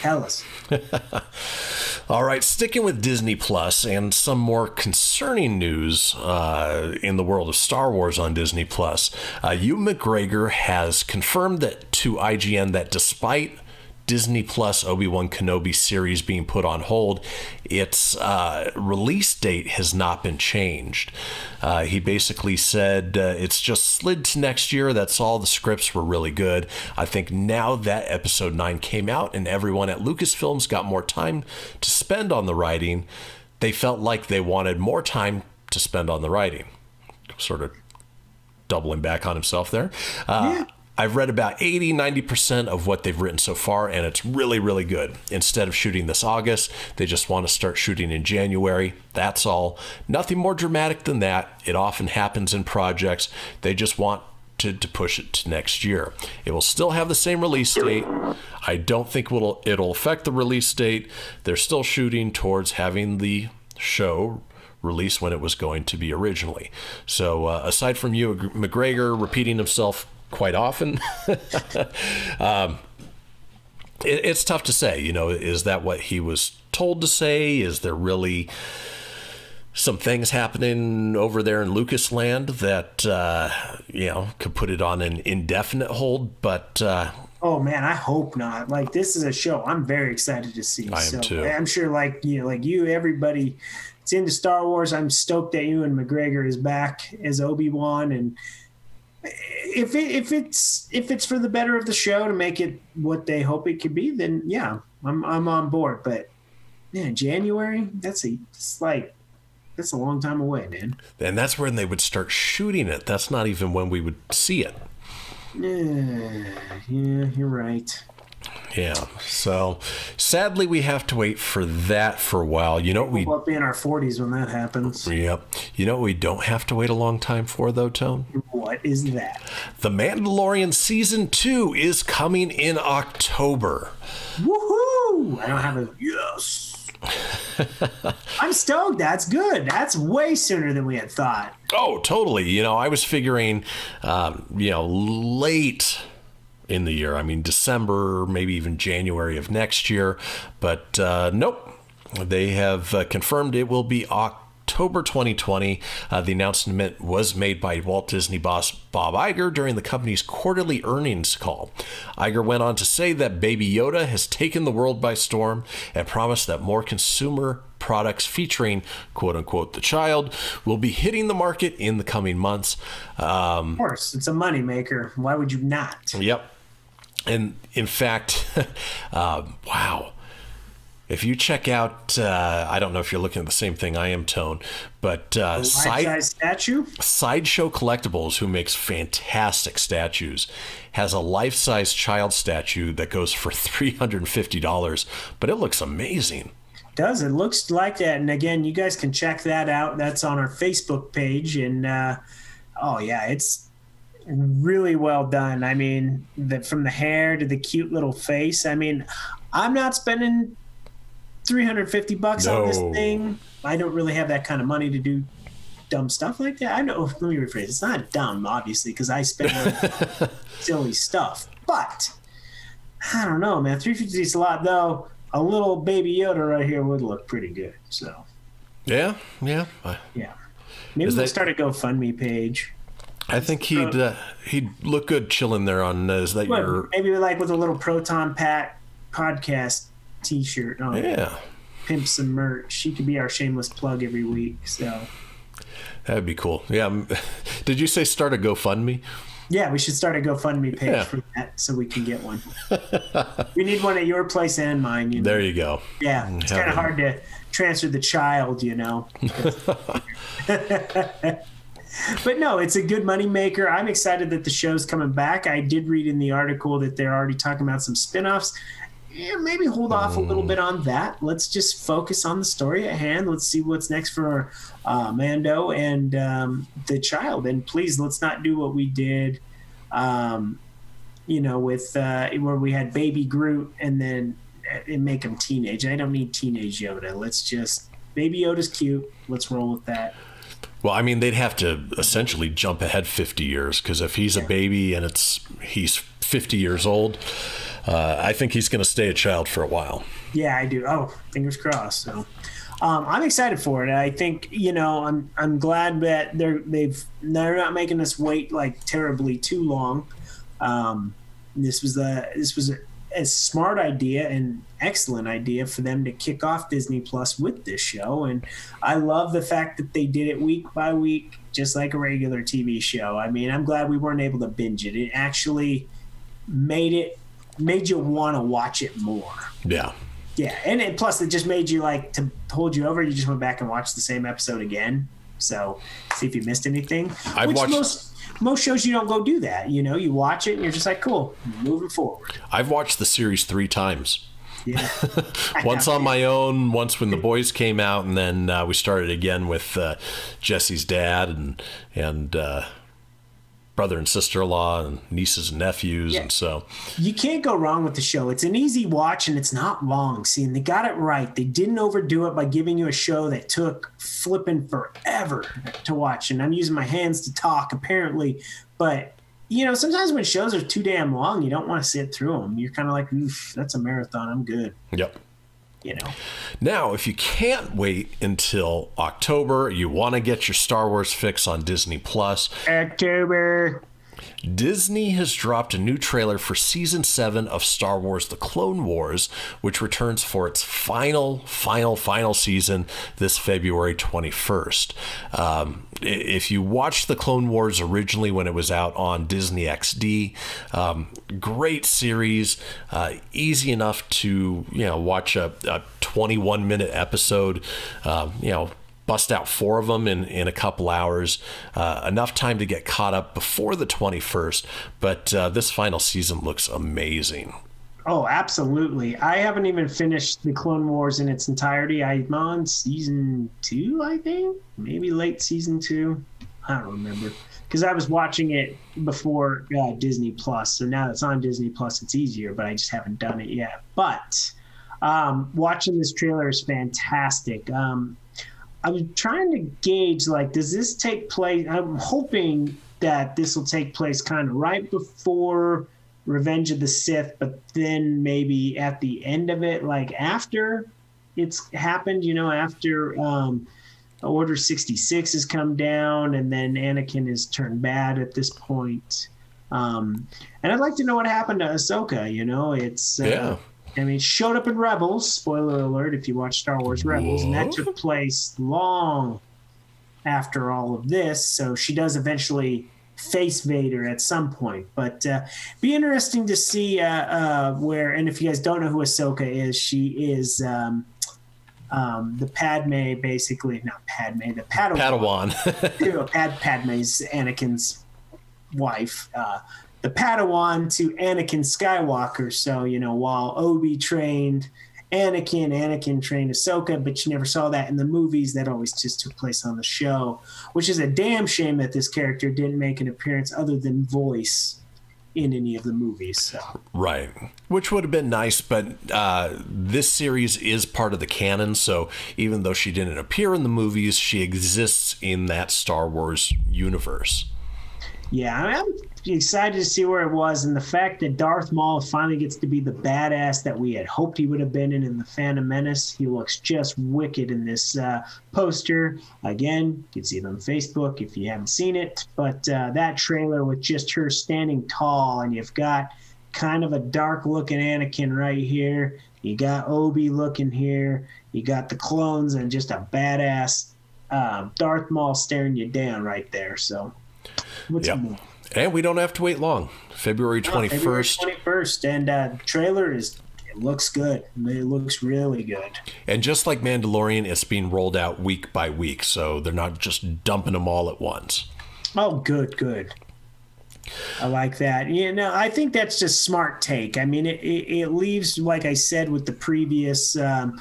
tell us. *laughs* All right, sticking with Disney Plus and some more concerning news uh, in the world of Star Wars on Disney Plus. Uh, Ewan McGregor has confirmed that to IGN that despite Disney Plus Obi Wan Kenobi series being put on hold, its uh, release date has not been changed. Uh, he basically said uh, it's just slid to next year. That's all. The scripts were really good. I think now that episode 9 came out and everyone at Lucasfilms got more time to spend on the writing, they felt like they wanted more time to spend on the writing. Sort of doubling back on himself there. Uh, I've read about 80, 90% of what they've written so far, and it's really, really good. Instead of shooting this August, they just want to start shooting in January. That's all. Nothing more dramatic than that. It often happens in projects. They just want to, push it to next year. It will still have the same release date. I don't think it'll, it'll affect the release date. They're still shooting towards having the show release when it was going to be originally. So, uh, aside from Ewan McGregor repeating himself quite often, *laughs* um, it, it's tough to say. You know, is that what he was told to say? Is there really some things happening over there in Lucas land that, uh, you know, could put it on an indefinite hold? But, uh, Oh man, I hope not. Like this is a show I'm very excited to see. I am so too. I'm sure, like you, know, like you, everybody, it's into Star Wars. I'm stoked that Ewan McGregor is back as Obi Wan, and if it, if it's if it's for the better of the show to make it what they hope it could be, then yeah, I'm I'm on board. But man, January, that's a it's like that's a long time away, man. and that's when they would start shooting it. That's not even when we would see it. Yeah, yeah, you're right. Yeah. So sadly, we have to wait for that for a while. You know what we We'll be in our 40s when that happens. Yep. You know what we don't have to wait a long time for though, Tone? What is that? The Mandalorian season 2 is coming in October. Woohoo! I don't have a yes. *laughs* I'm stoked. That's good. That's way sooner than we had thought. Oh, totally. You know, I was figuring um, you know, late in the year. I mean, December, maybe even January of next year, but uh, nope. They have uh, confirmed it will be October 2020. Uh, the announcement was made by Walt Disney boss Bob Iger during the company's quarterly earnings call. Iger went on to say that Baby Yoda has taken the world by storm and promised that more consumer products featuring quote unquote the child will be hitting the market in the coming months. Um, Of course, it's a moneymaker. Why would you not? Yep. And in fact, *laughs* um, wow. If you check out, uh, I don't know if you're looking at the same thing I am, Tone, but uh, side, Life-size statue? Sideshow Collectibles, who makes fantastic statues, has a life size child statue that goes for *laughs* $350, but it looks amazing. Does it looks like that? And again, you guys can check that out. That's on our Facebook page, and uh, oh yeah, it's really well done. I mean, the, from the hair to the cute little face. I mean, I'm not spending 350 bucks on this thing. I don't really have that kind of money to do dumb stuff like that. I know. Let me rephrase. It's not dumb, obviously, because I spend on *laughs* silly stuff. But I don't know, man. 350 is a lot, though. A little baby Yoda right here would look pretty good. So Yeah, yeah. Yeah, maybe Is we'll that- start a GoFundMe page. I think he'd uh, he'd look good chilling there on. Uh, is that What, your? maybe like with a little Proton Pack podcast T-shirt on. Yeah, Pimp some merch. She could be our shameless plug every week. So that'd be cool. Yeah. *laughs* Did you say start a GoFundMe? yeah, we should start a GoFundMe page Yeah. for that so we can get one. *laughs* we need one at your place and mine. You know? There you go. Yeah, it's kind of hard to transfer the child, you know. *laughs* but no, it's a good money maker. I'm excited that the show's coming back. I did read in the article that they're already talking about some spin-offs. Yeah, maybe hold off a little bit on that. Let's just focus on the story at hand. Let's see what's next for uh, Mando and um, the child. And please, let's not do what we did, um, you know, with uh, where we had Baby Groot and then and make him teenage. I don't need teenage Yoda. Let's just Baby Yoda's cute. Let's roll with that. Well, I mean, they'd have to essentially jump ahead 50 years because if he's a baby and it's he's 50 years old, uh, I think he's going to stay a child for a while. Yeah, I do. Oh, fingers crossed. So, um, I'm excited for it. I think you know I'm I'm glad that they're they've they're not making us wait like terribly too long. Um, this was a this was a, smart idea and excellent idea for them to kick off Disney Plus with this show, and I love the fact that they did it week by week, just like a regular TV show. I mean, I'm glad we weren't able to binge it. It actually made it made you want to watch it more. Yeah. Yeah, and it, plus it just made you like to hold you over. You just went back and watched the same episode again. So see if you missed anything. I've Which watched- most most shows you don't go do that. You know, you watch it and you're just like, cool, moving forward. I've watched the series three times. Yeah, *laughs* *laughs* Once on my own, once when the boys came out, and then uh, we started again with uh, Jesse's dad and and uh, brother and sister in law and nieces and nephews, Yeah. and so you can't go wrong with the show. It's an easy watch and it's not long. See, and they got it right. They didn't overdo it by giving you a show that took flipping forever to watch. And I'm using my hands to talk, apparently, but. You know, sometimes when shows are too damn long, you don't want to sit through them. You're kind of like, Oof, that's a marathon. I'm good. yep. You know, Now, if you can't wait until October, you want to get your Star Wars fix on Disney Plus. October. Disney has dropped a new trailer for season 7 of Star Wars The Clone Wars, which returns for its final, final, final season this February 21st. Um, if you watched The Clone Wars originally when it was out on Disney XD, um, great series, uh, easy enough to you know watch a, a 21 minute episode, um, you know bust out four of them in, in a couple hours. Uh, enough time to get caught up before the 21st. But uh, this final season looks amazing. Oh, absolutely. I haven't even finished the Clone Wars in its entirety. I'm on season two, I think, maybe late season two. I don't remember because I was watching it before uh, Disney Plus. So now it's on Disney Plus, it's easier, but I just haven't done it yet. But um, watching this trailer is fantastic. Um, I was trying to gauge like, does this take place? I'm hoping that this will take place kind of right before Revenge of the Sith, but then maybe at the end of it, like after it's happened, you know, after um, Order 66 has come down and then Anakin is turned bad at this point. Um, and I'd like to know what happened to Ahsoka, you know, it's. Uh, Yeah. I mean, it showed up in Rebels. Spoiler alert! If you watch Star Wars Rebels, and that took place long after all of this. So she does eventually face Vader at some point. But uh, be interesting to see uh, uh, where. And if you guys don't know who Ahsoka is, she is. Um, um, the Padme, basically, not Padme, the Padawan. Padawan. *laughs* you know, Pad Padme's Anakin's wife, uh, the Padawan to Anakin Skywalker. So you know, while Obi trained Anakin, Anakin trained Ahsoka, but you never saw that in the movies. That always just took place on the show, which is a damn shame that this character didn't make an appearance other than voice in any of the movies. So. Right. Which would have been nice, but uh, this series is part of the canon, so even though she didn't appear in the movies, she exists in that Star Wars universe. Yeah, I'm excited to see where it was, and the fact that Darth Maul finally gets to be the badass that we had hoped he would have been in in the Phantom Menace. He looks just wicked in this uh, poster. Again, you can see it on Facebook if you haven't seen it. But uh, that trailer with just her standing tall, and you've got kind of a dark looking Anakin right here. You got Obi looking here. You got the clones, and just a badass uh, Darth Maul staring you down right there. So. What's Yep. And we don't have to wait long. February 21st. Twenty first, and uh, trailer is it looks good. It looks really good. And just like Mandalorian, it's being rolled out week by week, so they're not just dumping them all at once. Oh, good, good. I like that. You know, I think that's just smart take. I mean, it, it, it leaves, like I said, with the previous, um,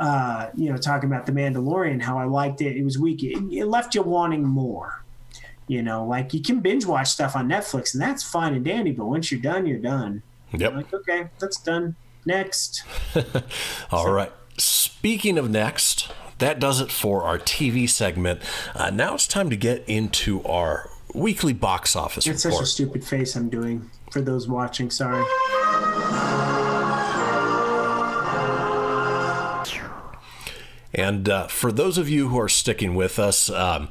uh, you know, talking about the Mandalorian, how I liked it. It was weak. It, it left you wanting more. You know, like you can binge watch stuff on Netflix, and that's fine and dandy. But once you're done, you're done. Yep. Like, okay, that's done. Next. *laughs* All right. Speaking of next, that does it for our TV segment. Uh, now it's time to get into our weekly box office It's such a stupid face I'm doing for those watching. Sorry. And uh, for those of you who are sticking with us, um,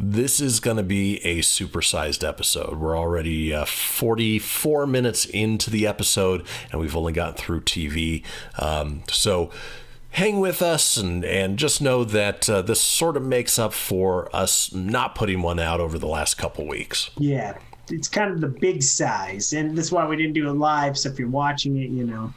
this is going to be a supersized episode. We're already uh, 44 minutes into the episode, and we've only gotten through TV. Um, so hang with us and, and just know that uh, this sort of makes up for us not putting one out over the last couple weeks. Yeah, it's kind of the big size, and that's why we didn't do it live. So if you're watching it, you know,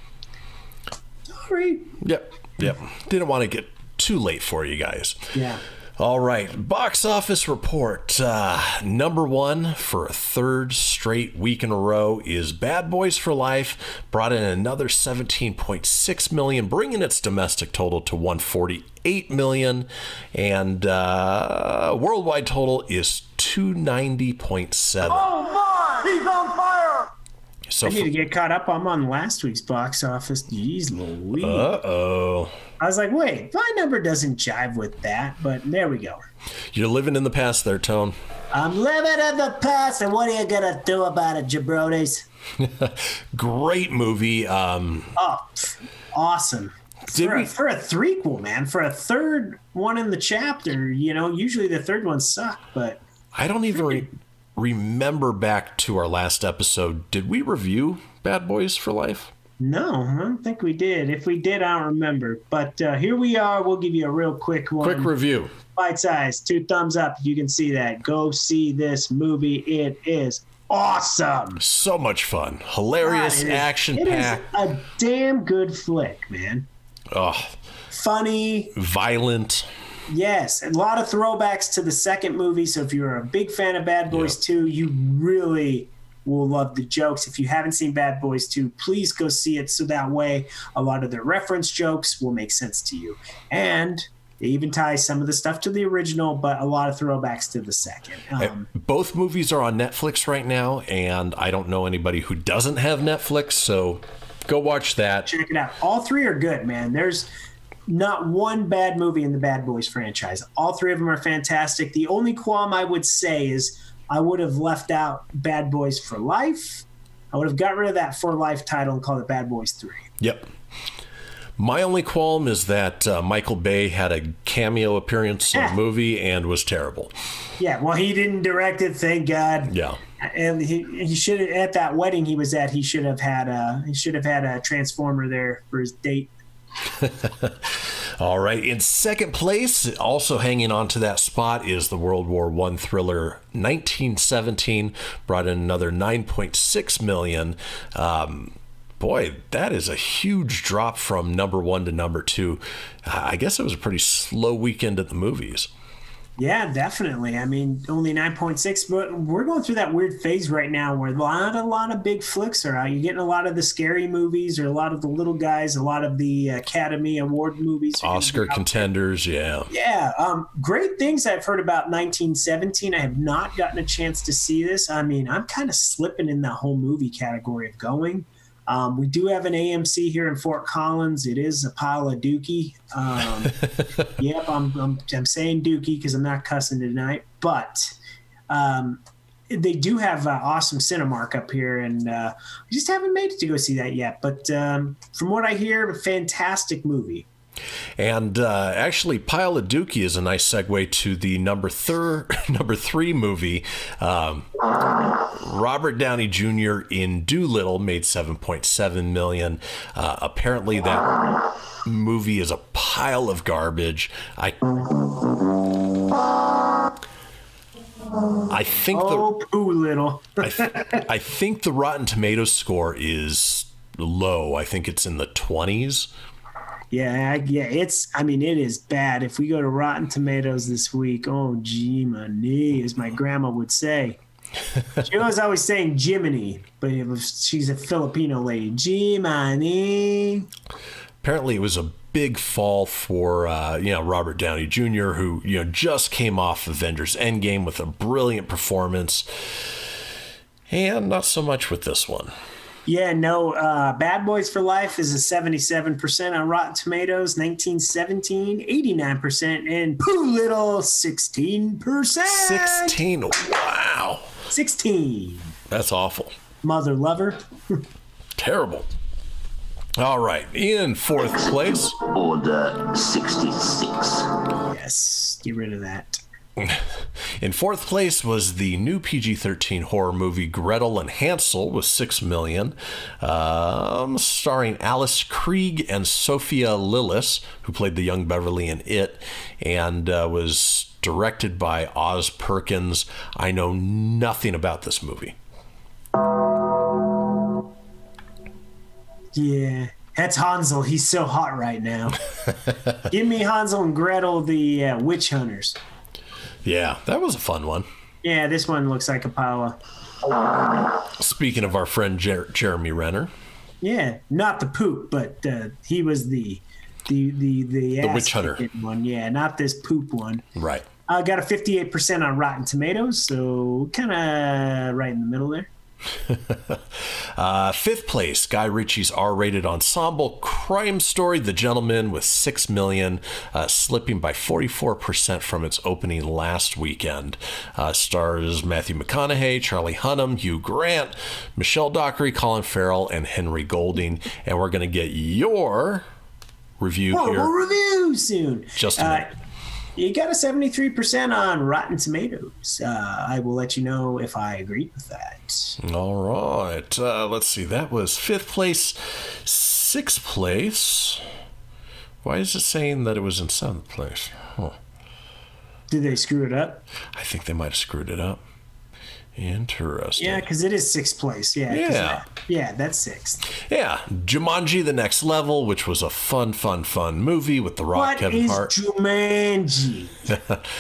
sorry. Yep, yep. Didn't want to get too late for you guys. Yeah. All right, box office report. Uh, number one for a third straight week in a row is Bad Boys for Life. Brought in another 17.6 million, bringing its domestic total to 148 million, and uh, worldwide total is 290.7. Oh my! He's on fire! So, I need to get caught up. I'm on last week's box office. Jeez Louise. uh oh, I was like, wait, my number doesn't jive with that, but there we go. you're living in the past there, Tone. I'm living in the past, and what are you gonna do about it, jabronis? *laughs* Great movie. Um, Oh, awesome. For, we- a, for a threequel, man, for a third one in the chapter, you know, usually the third ones suck, but I don't even re- remember back to our last episode. Did we review Bad Boys for Life? no, I don't think we did. If we did, I don't remember. But uh, here we are. We'll give you a real quick one. Quick review. Bite size, two thumbs up. You can see that. Go see this movie. It is awesome. So much fun. Hilarious, God, it is- action packed. a damn good flick, man. Oh, Funny, violent. Yes, a lot of throwbacks to the second movie. So if you're a big fan of Bad Boys 2, you really will love the jokes. If you haven't seen Bad Boys 2, please go see it so that way a lot of the reference jokes will make sense to you. And they even tie some of the stuff to the original, but a lot of throwbacks to the second. Um, Both movies are on Netflix right now, and I don't know anybody who doesn't have Netflix, so go watch that. check it out. All three are good, man. There's not one bad movie in the Bad Boys franchise. All three of them are fantastic. The only qualm I would say is I would have left out Bad Boys for Life. I would have got rid of that for life title and called it Bad Boys 3. Yep. My only qualm is that uh, Michael Bay had a cameo appearance in the movie and was terrible. Yeah, well, he didn't direct it, thank God. Yeah. And he he should have at that wedding he was at. He should have had a he should have had a transformer there for his date. *laughs* All right. In second place, also hanging on to that spot, is the World War One thriller 1917. Brought in another 9.6 million. Um, boy, that is a huge drop from number one to number two. I guess it was a pretty slow weekend at the movies. Yeah, definitely. I mean, only nine point six, but we're going through that weird phase right now where a lot, a lot of big flicks are out. You're getting a lot of the scary movies, or a lot of the little guys, a lot of the Academy Award movies, Oscar contenders, yeah. Yeah, um, great things I've heard about 1917. I have not gotten a chance to see this. I mean, I'm kind of slipping in that whole movie category of going. Um, we do have an AMC here in Fort Collins. It is a pile of dookie. Um, *laughs* yep, I'm, I'm, I'm saying dookie because I'm not cussing tonight. But um, they do have uh, awesome Cinemark up here, and uh, we just haven't made it to go see that yet. But um, from what I hear, a fantastic movie. And uh, actually, Pile of Dookie is a nice segue to the number thir- *laughs* number three movie. Um, Robert Downey Jr. in Dolittle made seven point seven million. Uh, apparently, that movie is a pile of garbage. I. I think the Oh, poo little. *laughs* I, th- I think the Rotten Tomatoes score is low. I think it's in the twenties. Yeah, yeah, it's. I mean, it is bad. If we go to Rotten Tomatoes this week, oh, gee, money, as my grandma would say. *laughs* She was always saying Jiminy, but was, she's a Filipino lady. Jiminy. apparently it was a big fall for uh, you know Robert Downey Jr., who you know just came off Avengers Endgame with a brilliant performance, and not so much with this one. Yeah, no. Uh, Bad Boys for Life is a seventy-seven percent on Rotten Tomatoes. 1917, 89 percent, and Pooh Little, sixteen percent. Sixteen, wow, Sixteen. that's awful, Mother lover. terrible. All right, in fourth place, Order 66. Yes, get rid of that. In fourth place was the new PG-13 horror movie Gretel and Hansel with six million, um, starring Alice Krige and Sophia Lillis, who played the young Beverly in It, and uh, was directed by Oz Perkins. I know nothing about this movie. Yeah, that's Hansel. He's so hot right now. *laughs* Give me Hansel and Gretel, the uh, witch hunters. Yeah, that was a fun one. Yeah, this one looks like a pile of. Speaking of our friend Jer- Jeremy Renner, Yeah, not the poop, but uh, he was the the the the, The witch hunter. one. Yeah, not this poop one. right? Uh, got a fifty-eight percent on Rotten Tomatoes, so kind of right in the middle there. *laughs* Uh, fifth place, Guy Ritchie's R-rated ensemble crime story, The Gentlemen, with six million, uh, slipping by 44 percent from its opening last weekend. Uh, stars Matthew McConaughey, Charlie Hunnam, Hugh Grant, Michelle Dockery, Colin Farrell, and Henry Golding. And we're going to get your review Oh, we'll review soon. Just a Uh, minute. You got a seventy-three percent on Rotten Tomatoes. Uh, I will let you know if I agree with that. All right. Uh, let's see. That was fifth place. Sixth place. Why is it saying that it was in seventh place? Huh. Did they screw it up? I think they might have screwed it up. Interesting. Yeah, because it is sixth place. Yeah. Yeah. that- yeah, that's sixth. Yeah. Jumanji: The Next Level, which was a fun, fun, fun movie with The Rock, What Kevin is Hart. Jumanji?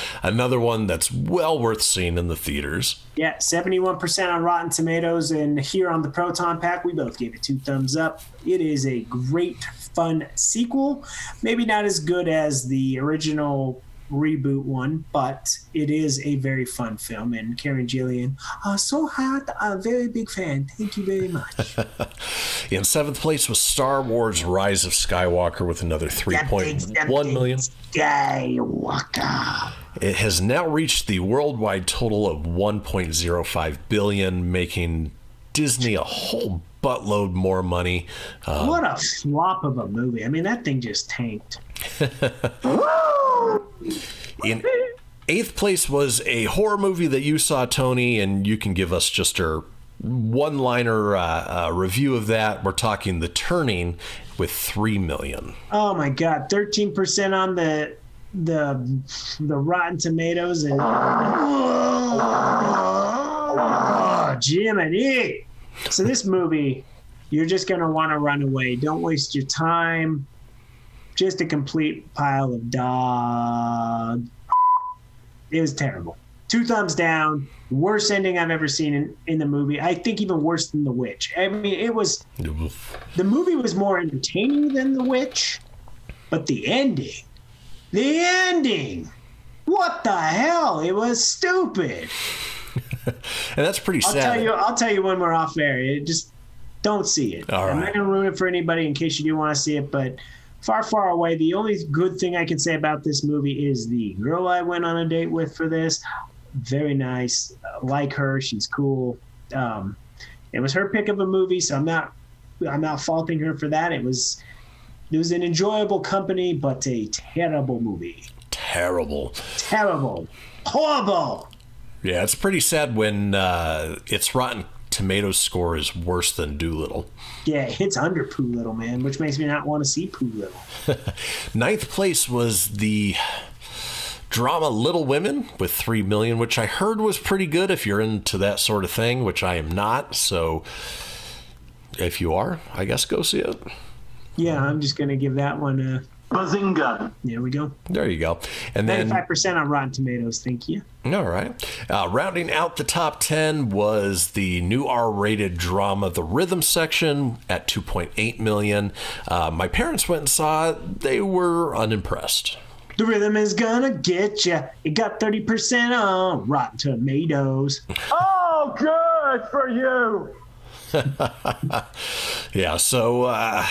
*laughs* Another one that's well worth seeing in the theaters. Yeah, seventy-one percent on Rotten Tomatoes, and here on the Proton Pack, we both gave it two thumbs up. It is a great, fun sequel. Maybe not as good as the original reboot one, but it is a very fun film. And Karen Gillan, uh, so hot, a very big fan. Thank you very much. *laughs* In seventh place was Star Wars: Rise of Skywalker with another 3.1 million. Skywalker. It has now reached the worldwide total of 1.05 billion, making Disney a whole buttload more money. Uh, what a flop of a movie. I mean, that thing just tanked. *laughs* in eighth place was a horror movie that you saw, Tony, and you can give us just a one liner uh, uh, review of that. We're talking The Turning with 3 million. Oh my God. 13% on the the the Rotten Tomatoes and *laughs* oh, Jiminy. So this *laughs* movie, you're just gonna want to run away. Don't waste your time. Just a complete pile of dog. It was terrible. Two thumbs down. Worst ending I've ever seen in, in the movie. I think even worse than The Witch. I mean, it was. The movie was more entertaining than The Witch, but the ending the ending. What the hell? It was stupid. *laughs* and that's pretty I'll sad. Tell you, I'll tell you when we're off air. It just don't see it. All I'm right. not gonna ruin it for anybody in case you do want to see it, but far, far away. The only good thing I can say about this movie is the girl I went on a date with for this. Very nice. Uh, like her, she's cool. Um, it was her pick of a movie, so I'm not, I'm not faulting her for that. It was, it was an enjoyable company, but a terrible movie. Terrible. Terrible. Horrible. Yeah, it's pretty sad when uh, its Rotten Tomatoes score is worse than Dolittle. Yeah, it's under Pooh Little, man, which makes me not want to see Pooh Little. *laughs* Ninth place was the drama Little Women with 3 million, which I heard was pretty good if you're into that sort of thing, which I am not. So if you are, I guess go see it. Yeah, I'm just going to give that one a. Bazinga. There we go. There you go. And then 95% on Rotten Tomatoes. Thank you. All right. Uh, rounding out the top 10 was the new R rated drama, The Rhythm Section, at 2.8 million. Uh, my parents went and saw it. They were unimpressed. The rhythm is gonna get ya. It got 30% on Rotten Tomatoes. *laughs* Oh, good for you. *laughs* Yeah, so uh,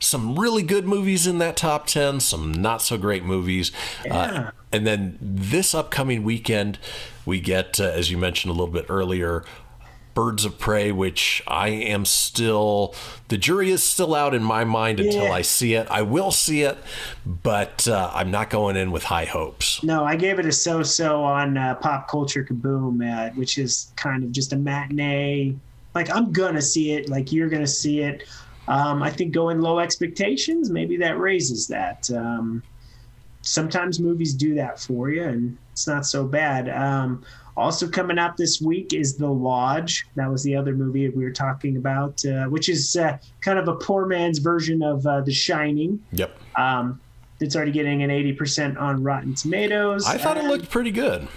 some really good movies in that top 10, some not so great movies. Uh, and then this upcoming weekend, we get, uh, as you mentioned a little bit earlier, Birds of Prey, which I am still, the jury is still out in my mind until I see it. I will see it, but uh, I'm not going in with high hopes. No, I gave it a so-so on uh, Pop Culture Kaboom, uh, which is kind of just a matinee. Like I'm gonna see it, like you're gonna see it. Um, I think going low expectations, maybe that raises that. Um, sometimes movies do that for you, and it's not so bad. Um, also coming out this week is The Lodge. That was the other movie we were talking about, uh, which is uh, kind of a poor man's version of uh, The Shining. Yep. Um, it's already getting an 80% on Rotten Tomatoes. I thought it looked pretty good.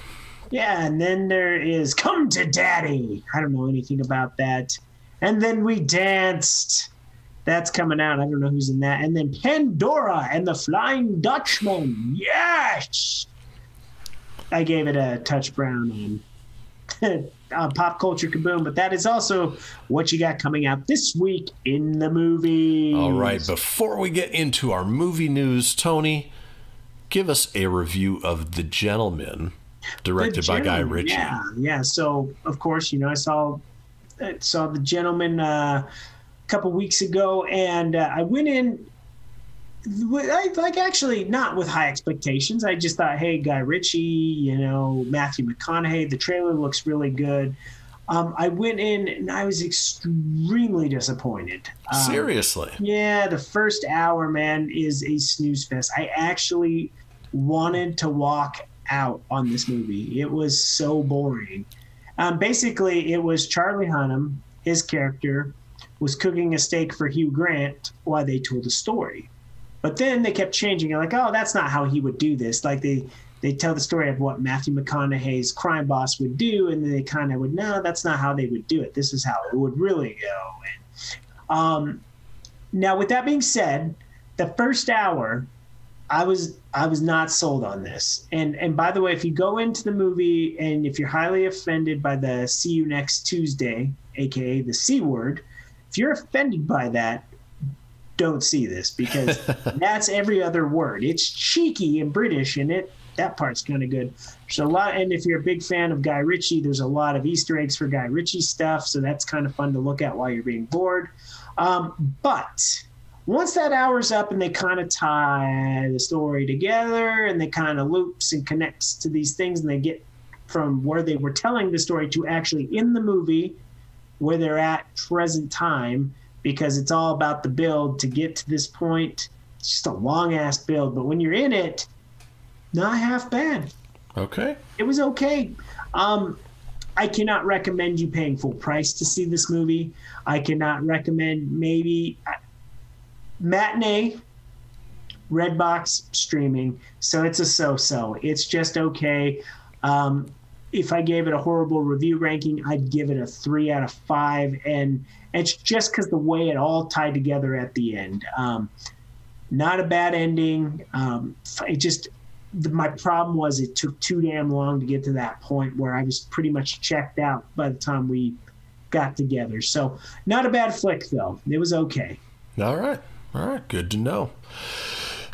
Yeah, and then there is Come to Daddy. I don't know anything about that. And then We Danced. That's coming out. I don't know who's in that. And then Pandora and the Flying Dutchman. Yes! I gave it a touch brown on, *laughs* on Pop Culture Kaboom, but that is also what you got coming out this week in the movie. All right, before we get into our movie news, Tony, give us a review of The Gentlemen, directed by Guy Ritchie. Yeah, yeah. So of course, you know, I saw I saw the gentleman uh, couple weeks ago, and uh, I went in. I like actually not with high expectations. I just thought, hey, Guy Ritchie, you know, Matthew McConaughey. The trailer looks really good. Um, I went in and I was extremely disappointed. Um, Seriously. yeah, the first hour, man, is a snooze fest. I actually wanted to walk out on this movie. It was so boring. Um, basically, it was Charlie Hunnam, his character, was cooking a steak for Hugh Grant while they told a story. But then they kept changing it, like, oh, that's not how he would do this. Like they they tell the story of what Matthew McConaughey's crime boss would do, and then they kind of would, no, that's not how they would do it. This is how it would really go. And, um, now, with that being said, the first hour, I was I was not sold on this. And and by the way, if you go into the movie and if you're highly offended by the "See you next Tuesday," aka the C word, if you're offended by that, don't see this because *laughs* that's every other word. It's cheeky and British, and it that part's kind of good. There's a lot, and if you're a big fan of Guy Ritchie, there's a lot of Easter eggs for Guy Ritchie stuff, so that's kind of fun to look at while you're being bored. Um, but once that hour's up and they kind of tie the story together and they kind of loops and connects to these things and they get from where they were telling the story to actually in the movie where they're at present time because it's all about the build to get to this point. It's just a long ass build, but when you're in it, not half bad. Okay. It was okay. Um, I cannot recommend you paying full price to see this movie. I cannot recommend maybe uh, matinee, Redbox streaming. So it's a so-so. It's just okay. Um, if I gave it a horrible review ranking, I'd give it a three out of five, and it's just because the way it all tied together at the end. Um, not a bad ending. Um, it just the, my problem was it took too damn long to get to that point where I was pretty much checked out by the time we got together. So not a bad flick though. It was okay. All right. All right. Good to know.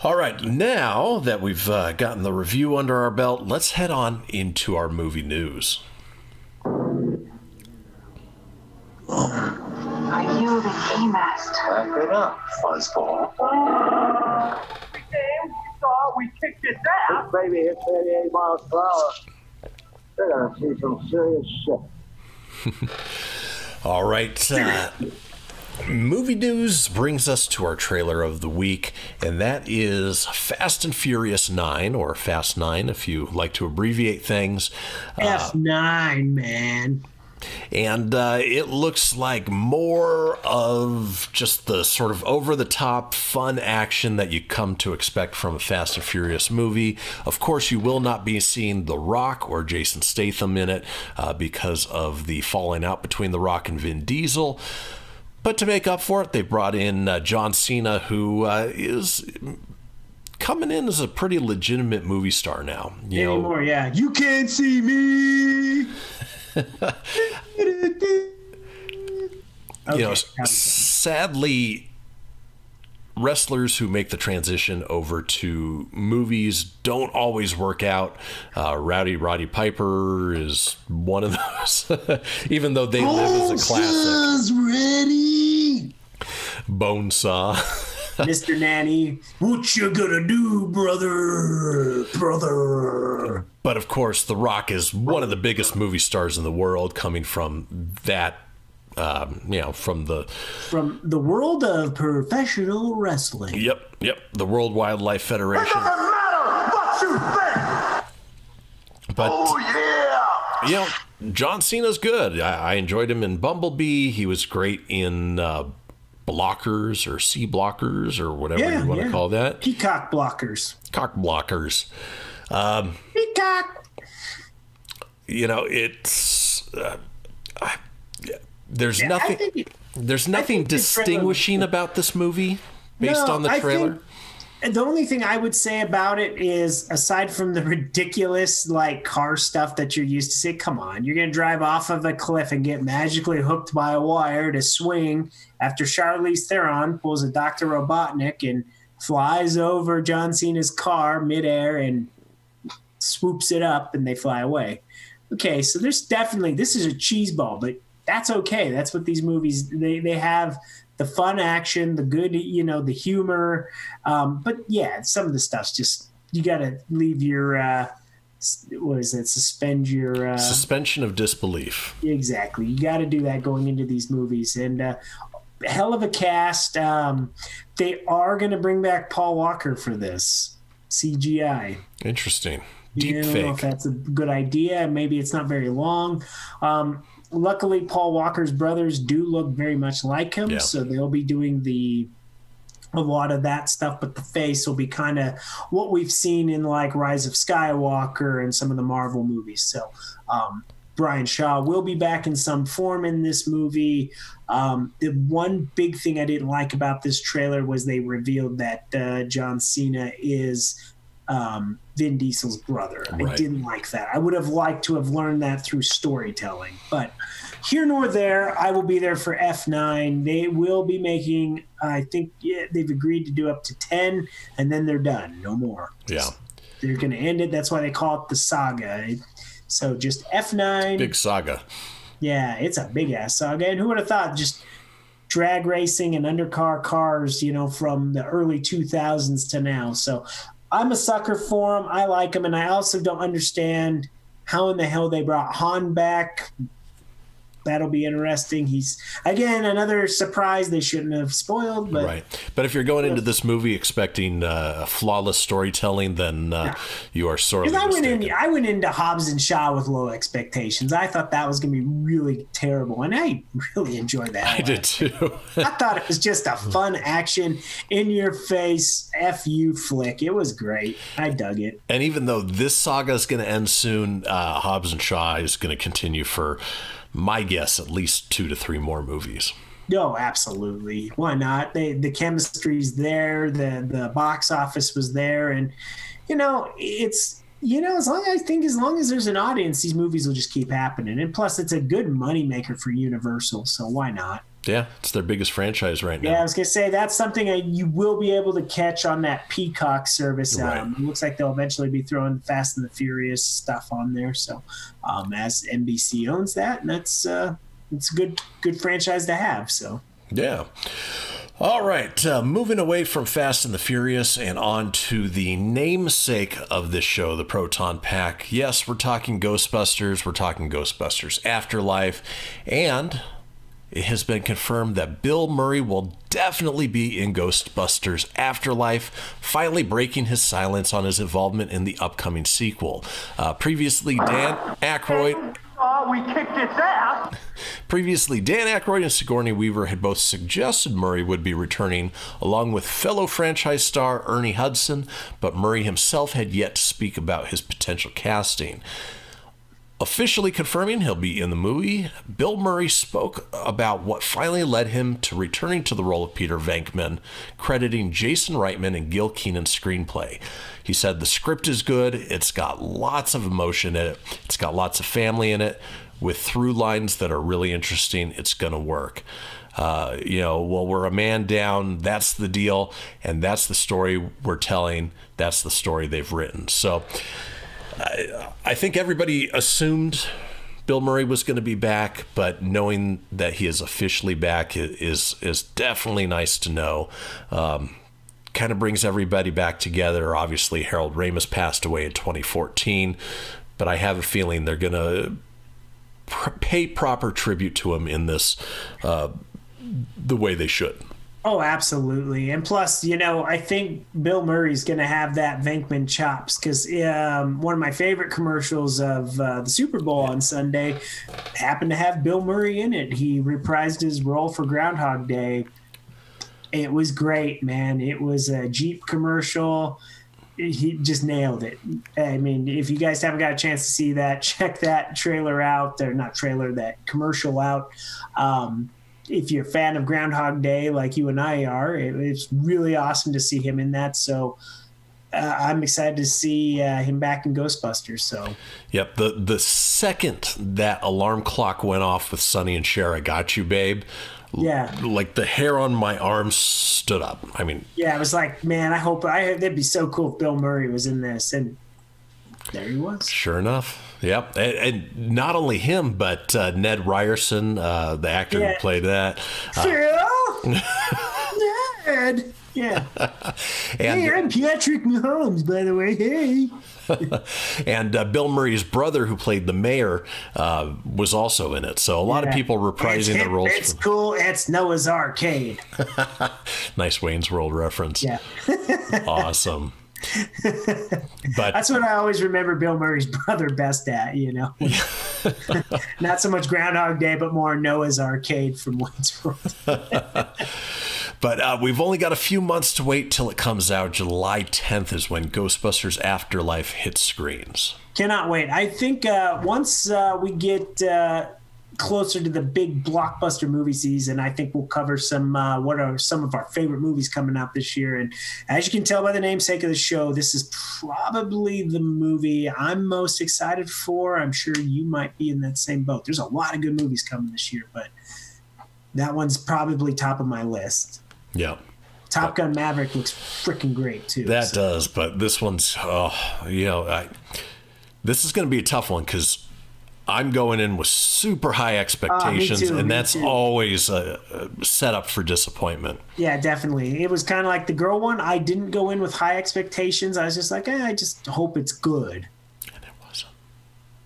All right. Now that we've uh, gotten the review under our belt, let's head on into our movie news. Are you the Keymaster? Back it up, fuzzball. We came, we saw, we kicked his ass. This baby hit 38 miles per hour. They're gonna see some serious shit. *laughs* All right. Uh, movie news brings us to our trailer of the week, and that is Fast and Furious 9, or Fast 9 if you like to abbreviate things. F nine, man. And uh, it looks like more of just the sort of over the top fun action that you come to expect from a Fast and Furious movie. Of course, you will not be seeing The Rock or Jason Statham in it uh, because of the falling out between The Rock and Vin Diesel. But to make up for it, they brought in uh, John Cena, who uh, is coming in as a pretty legitimate movie star now. You know, yeah. You can't see me. *laughs* *laughs* you know, Okay, it. sadly, wrestlers who make the transition over to movies don't always work out. Uh, Rowdy Roddy Piper is one of those, *laughs* even though they live as a classic. ready. Bonesaw. *laughs* Mr. Nanny, what you gonna do, brother? Brother. But of course, The Rock is one of the biggest movie stars in the world, coming from that, um, you know, from the From the world of professional wrestling. yep, yep, the World Wildlife Federation. It Doesn't matter what you think. But Oh yeah. you know, John Cena's good. I, I enjoyed him in Bumblebee. He was great in uh, Blockers or Sea Blockers or whatever Yeah, you want yeah. to call that. Peacock blockers. Cock Blockers. Peacock. You know, it's. Uh, I- there's I nothing. think there's nothing think this trailer- distinguishing about this movie based No, on the trailer. think- the only thing I would say about it is, aside from the ridiculous like car stuff that you're used to see, come on, you're gonna drive off of a cliff and get magically hooked by a wire to swing after Charlize Theron pulls a Dr. Robotnik and flies over John Cena's car midair and swoops it up and they fly away. Okay, so there's definitely this is a cheese ball, but that's okay. That's what these movies they they have the fun action, the good, you know, the humor. Um, but yeah, some of the stuff's just you got to leave your uh, what is it? Suspend your uh, Suspension of disbelief. exactly. You got to do that going into these movies, and uh, hell of a cast. Um, they are going to bring back Paul Walker for this CGI. Interesting. Deep don't know if that's a good idea. Maybe it's not very long. Um, luckily, Paul Walker's brothers do look very much like him, Yeah. so they'll be doing the a lot of that stuff. But the face will be kind of what we've seen in like Rise of Skywalker and some of the Marvel movies. So. Um, Brian Shaw will be back in some form in this movie. Um, the one big thing I didn't like about this trailer was they revealed that uh, John Cena is um, Vin Diesel's brother. I didn't like that. I would have liked to have learned that through storytelling. But here nor there, I will be there for F9. They will be making, I think yeah, they've agreed to do up to 10, and then they're done. No more. Yeah. they're going to end it. That's why they call it the saga. So just F9. Big saga. Yeah, it's a big ass saga. And who would have thought just drag racing and undercar cars, you know, from the early 2000s to now. So I'm a sucker for them. I like them. And I also don't understand how in the hell they brought Han back. That'll be interesting. He's, again, another surprise they shouldn't have spoiled. But Right. But if you're going into this movie expecting uh, flawless storytelling, then uh, you are sorely Because I went mistaken. in, I went into Hobbs and Shaw with low expectations. I thought that was going to be really terrible, and I really enjoyed that. I did too. *laughs* I thought it was just a fun action, in your face fu flick. It was great. I dug it. and even though this saga is going to end soon, uh, Hobbs and Shaw is going to continue for my guess at least two to three more movies. No, absolutely. Why not? They the chemistry's there. The the box office was there, and you know it's you know as long I think as long as there's an audience, these movies will just keep happening. And plus, it's a good moneymaker for Universal, so why not? Yeah, it's their biggest franchise right now. Yeah, I was gonna say that's something I, you will be able to catch on that Peacock service. Right. Um, it looks like they'll eventually be throwing Fast and the Furious stuff on there. So, um, as NBC owns that, and that's uh, it's a good good franchise to have. So, Yeah. All right, uh, moving away from Fast and the Furious and on to the namesake of this show, the Proton Pack. Yes, we're talking Ghostbusters, we're talking Ghostbusters Afterlife, and it has been confirmed that Bill Murray will definitely be in Ghostbusters Afterlife, finally breaking his silence on his involvement in the upcoming sequel. Uh, previously, Dan Aykroyd. Uh, we kicked its ass. *laughs* Previously, Dan Aykroyd and Sigourney Weaver had both suggested Murray would be returning, along with fellow franchise star Ernie Hudson, but Murray himself had yet to speak about his potential casting. Officially confirming he'll be in the movie, Bill Murray spoke about what finally led him to returning to the role of Peter Venkman, crediting Jason Reitman and Gil Kenan's screenplay. He said the script is good, it's got lots of emotion in it, it's got lots of family in it, with through lines that are really interesting, it's going to work. Uh, you know, well, we're a man down, that's the deal, and that's the story we're telling, that's the story they've written. So, I think everybody assumed Bill Murray was going to be back, but knowing that he is officially back is is definitely nice to know. Um, kind of brings everybody back together. Obviously, Harold Ramis passed away in 2014, but I have a feeling they're going to pr- pay proper tribute to him in this uh, the way they should. Oh, absolutely. And plus, you know, I think Bill Murray's going to have that Venkman chops because um, one of my favorite commercials of uh, the Super Bowl on Sunday happened to have Bill Murray in it. He reprised his role for Groundhog Day. It was great, man. It was a Jeep commercial. He just nailed it. I mean, if you guys haven't got a chance to see that, *laughs* check that trailer out. They're not trailer, that commercial out. Um, if you're a fan of Groundhog Day, like you and I are, it, it's really awesome to see him in that. So uh, I'm excited to see uh, him back in Ghostbusters. So Yep. The the second that alarm clock went off with Sonny and Cher, I got you, babe. l- Yeah. Like the hair on my arm stood up. I mean, yeah, I was like, man, I hope I that'd be so cool if Bill Murray was in this, and there he was. sure enough. Yep. And, and not only him, but uh, Ned Ryerson, uh, the actor Yeah. who played that. Phil, *laughs* Dad, yeah. *laughs* And, Hey, I'm Patrick Mahomes, by the way. Hey. *laughs* and uh, Bill Murray's brother, who played the mayor, uh, was also in it. So a lot of people reprising it's, the roles. It's from- cool. It's Noah's Arcade. nice Wayne's World reference. Yeah. Awesome. *laughs* but That's what I always remember Bill Murray's *laughs* brother best at, you know. *laughs* Not so much Groundhog Day, but more Noah's Arcade from Wayne's World. But uh, we've only got a few months to wait till it comes out. July 10th is when Ghostbusters Afterlife hits screens. Cannot wait. I think uh, once uh, we get uh, closer to the big blockbuster movie season, I think we'll cover some uh, what are some of our favorite movies coming out this year. And as you can tell by the namesake of the show, this is probably the movie I'm most excited for. I'm sure you might be in that same boat. There's a lot of good movies coming this year, but that one's probably top of my list. Yeah. Top Gun Maverick looks freaking great too. That so- does, but this one's, oh, you know, I, this is going to be a tough one because I'm going in with super high expectations, too, and that's too. always a, a setup for disappointment. Yeah, definitely. It was kind of like the girl one. I didn't go in with high expectations. I was just like, eh, I just hope it's good. And it wasn't.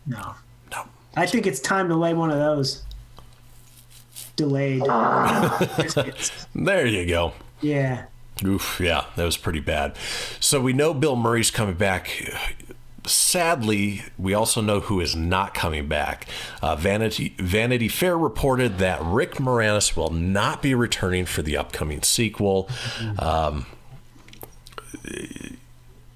No, No. I think it's time to lay one of those. Delayed. *laughs* There you go. yeah. Oof, yeah, that was pretty bad. So we know Bill Murray's coming back. Sadly, we also know who is not coming back. Uh, Vanity Vanity Fair reported that Rick Moranis will not be returning for the upcoming sequel. Um,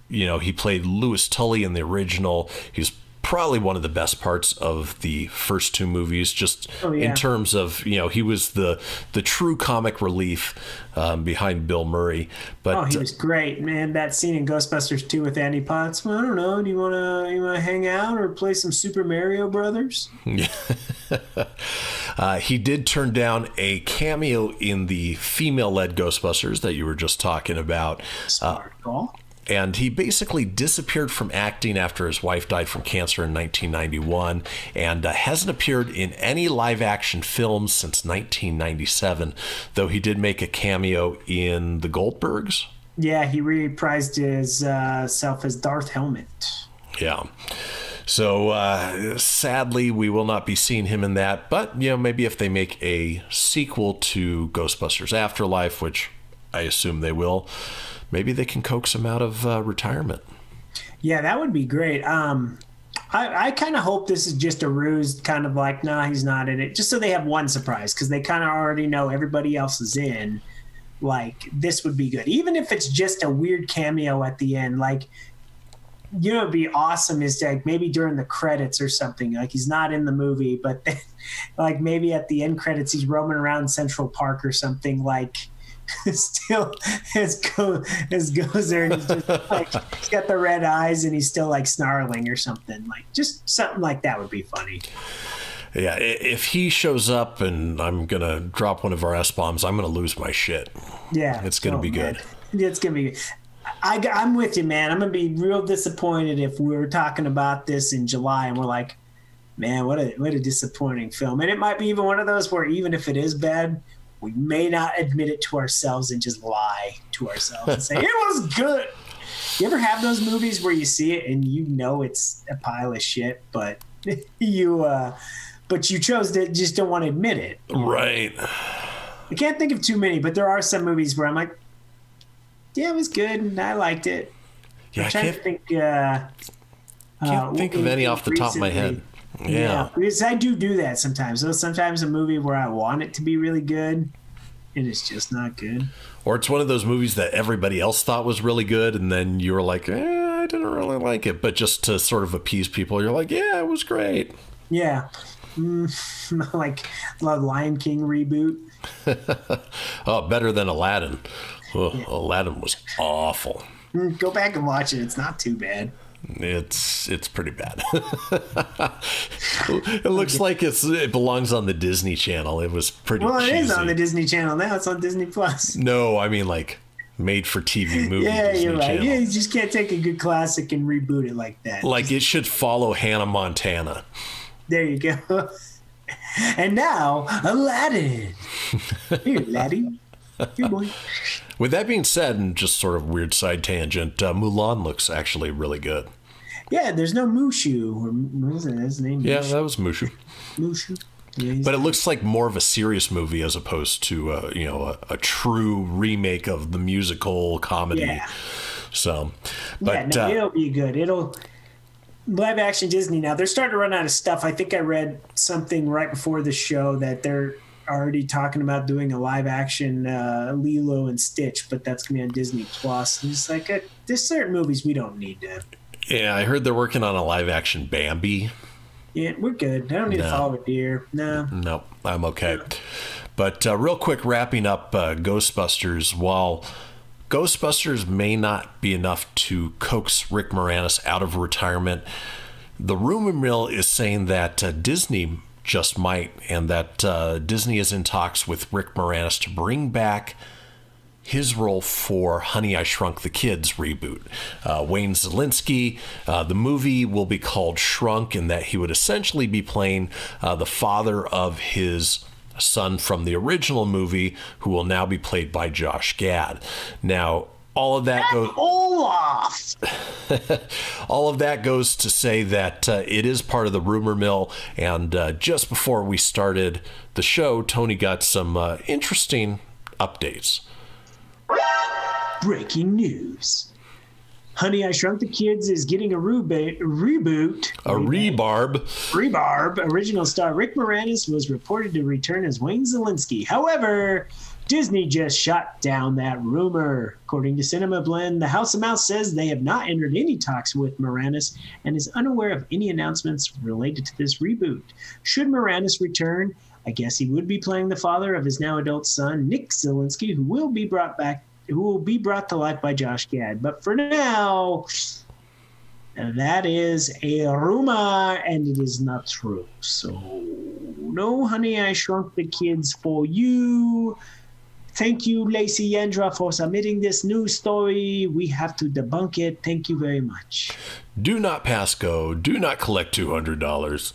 you know, he played Louis Tully in the original. He's probably one of the best parts of the first two movies, just Oh, yeah. in terms of you know he was the the true comic relief um, behind Bill Murray. But Oh, he was great, man. That scene in Ghostbusters 2 with Andy Potts. Well, I don't know. Do you want to you want to hang out or play some Super Mario Brothers? *laughs* Uh, he did turn down a cameo in the female-led Ghostbusters that you were just talking about, Smart call. And he basically disappeared from acting after his wife died from cancer in 1991, and uh, hasn't appeared in any live-action films since 1997. Though he did make a cameo in The Goldbergs. Yeah, he reprised his uh, self as Darth Helmet. Yeah. So uh, sadly, we will not be seeing him in that. But you know, maybe if they make a sequel to Ghostbusters Afterlife, which I assume they will, maybe they can coax him out of uh, retirement. Yeah, that would be great. Um, I, I kind of hope this is just a ruse, kind of like, nah, he's not in it, just so they have one surprise because they kind of already know everybody else is in. Like, this would be good. Even if it's just a weird cameo at the end, like, you know, it'd be awesome is like maybe during the credits or something. Like, he's not in the movie, but then, *laughs* like, maybe at the end credits, he's roaming around Central Park or something, like, *laughs* still as go as goes there and he's just like *laughs* he's got the red eyes and he's still like snarling or something like just something like that would be funny Yeah, if he shows up and I'm gonna drop one of our S bombs, I'm gonna lose my shit. yeah It's gonna oh, be man. good. it's gonna be I, i'm with you man i'm gonna be real disappointed if we were talking about this in july and we're like man what a what a disappointing film and it might be even one of those where even if it is bad we may not admit it to ourselves and just lie to ourselves and say it was good you ever have those movies where you see it and you know it's a pile of shit but *laughs* you uh but you chose to just don't want to admit it Right. I can't think of too many, but there are some movies where I'm like, yeah, it was good and I liked it. Yeah, I I'm trying can't, to think. Uh, can't uh, think of any off the top of my head. Recently. Yeah. because I do do that sometimes. So sometimes a movie where I want it to be really good, and it's just not good. Or it's one of those movies that everybody else thought was really good, and then you were like, eh, I didn't really like it. But just to sort of appease people, you're like, yeah, it was great. Yeah. Mm, *laughs* like the Lion King reboot. *laughs* Oh, better than Aladdin. Ugh, Aladdin was awful. Mm, Go back and watch it. It's not too bad. It's it's pretty bad. *laughs* it looks like it's it belongs on the Disney Channel. It was pretty. Well, it is cheesy. on the Disney Channel now. It's on Disney Plus. No, I mean like made for TV movie. *laughs* Yeah, Disney you're right. Channel. Yeah, you just can't take a good classic and reboot it like that. Like it should follow Hannah Montana. There you go. *laughs* and now, Aladdin. Here, laddie. Here, boy. With that being said, and just sort of weird side tangent, uh, Mulan looks actually really good. Yeah, there's no Mushu. Or, what is it? His name? Yeah, Mushu. that was Mushu. Mushu. Yeah, But it looks like more of a serious movie as opposed to uh, you know a, a true remake of the musical comedy. Yeah. So, yeah, but no, uh, it'll be good. It'll live action Disney now. They're starting to run out of stuff. I think I read something right before the show that they're already talking about doing a live action uh, Lilo and Stitch, but that's gonna be on Disney Plus. And it's like uh, there's certain movies we don't need to. yeah, I heard they're working on a live action Bambi. Yeah, we're good. I don't need No. to follow a deer. No. No, I'm okay. But uh, real quick, wrapping up uh, Ghostbusters. While Ghostbusters may not be enough to coax Rick Moranis out of retirement, the rumor mill is saying that uh, Disney just might, and that uh, Disney is in talks with Rick Moranis to bring back his role for Honey, I Shrunk the Kids reboot. Uh, Wayne Szalinski, uh, the movie will be called Shrunk, in that he would essentially be playing uh, the father of his son from the original movie, who will now be played by Josh Gad. Now, all of that goes. Olaf. *laughs* all of that goes to say that uh, it is part of the rumor mill. And uh, just before we started the show, Tony got some uh, interesting updates. Breaking news. Honey, I Shrunk the Kids is getting a reboot. reboot A rebarb. Rebarb. Original star Rick Moranis was reported to return as Wayne Szalinski. However, Disney just shot down that rumor. According to Cinema Blend, the House of Mouse says they have not entered any talks with Moranis and is unaware of any announcements related to this reboot. Should Moranis return, I guess he would be playing the father of his now adult son, Nick Szalinski, who will be brought back who will be brought to life by Josh Gad. But for now, that is a rumor and it is not true. So, no, honey, I shrunk the kids for you. Thank you, Lacey Yandra, for submitting this news story. We have to debunk it. Thank you very much. Do not pass go. Do not collect $200.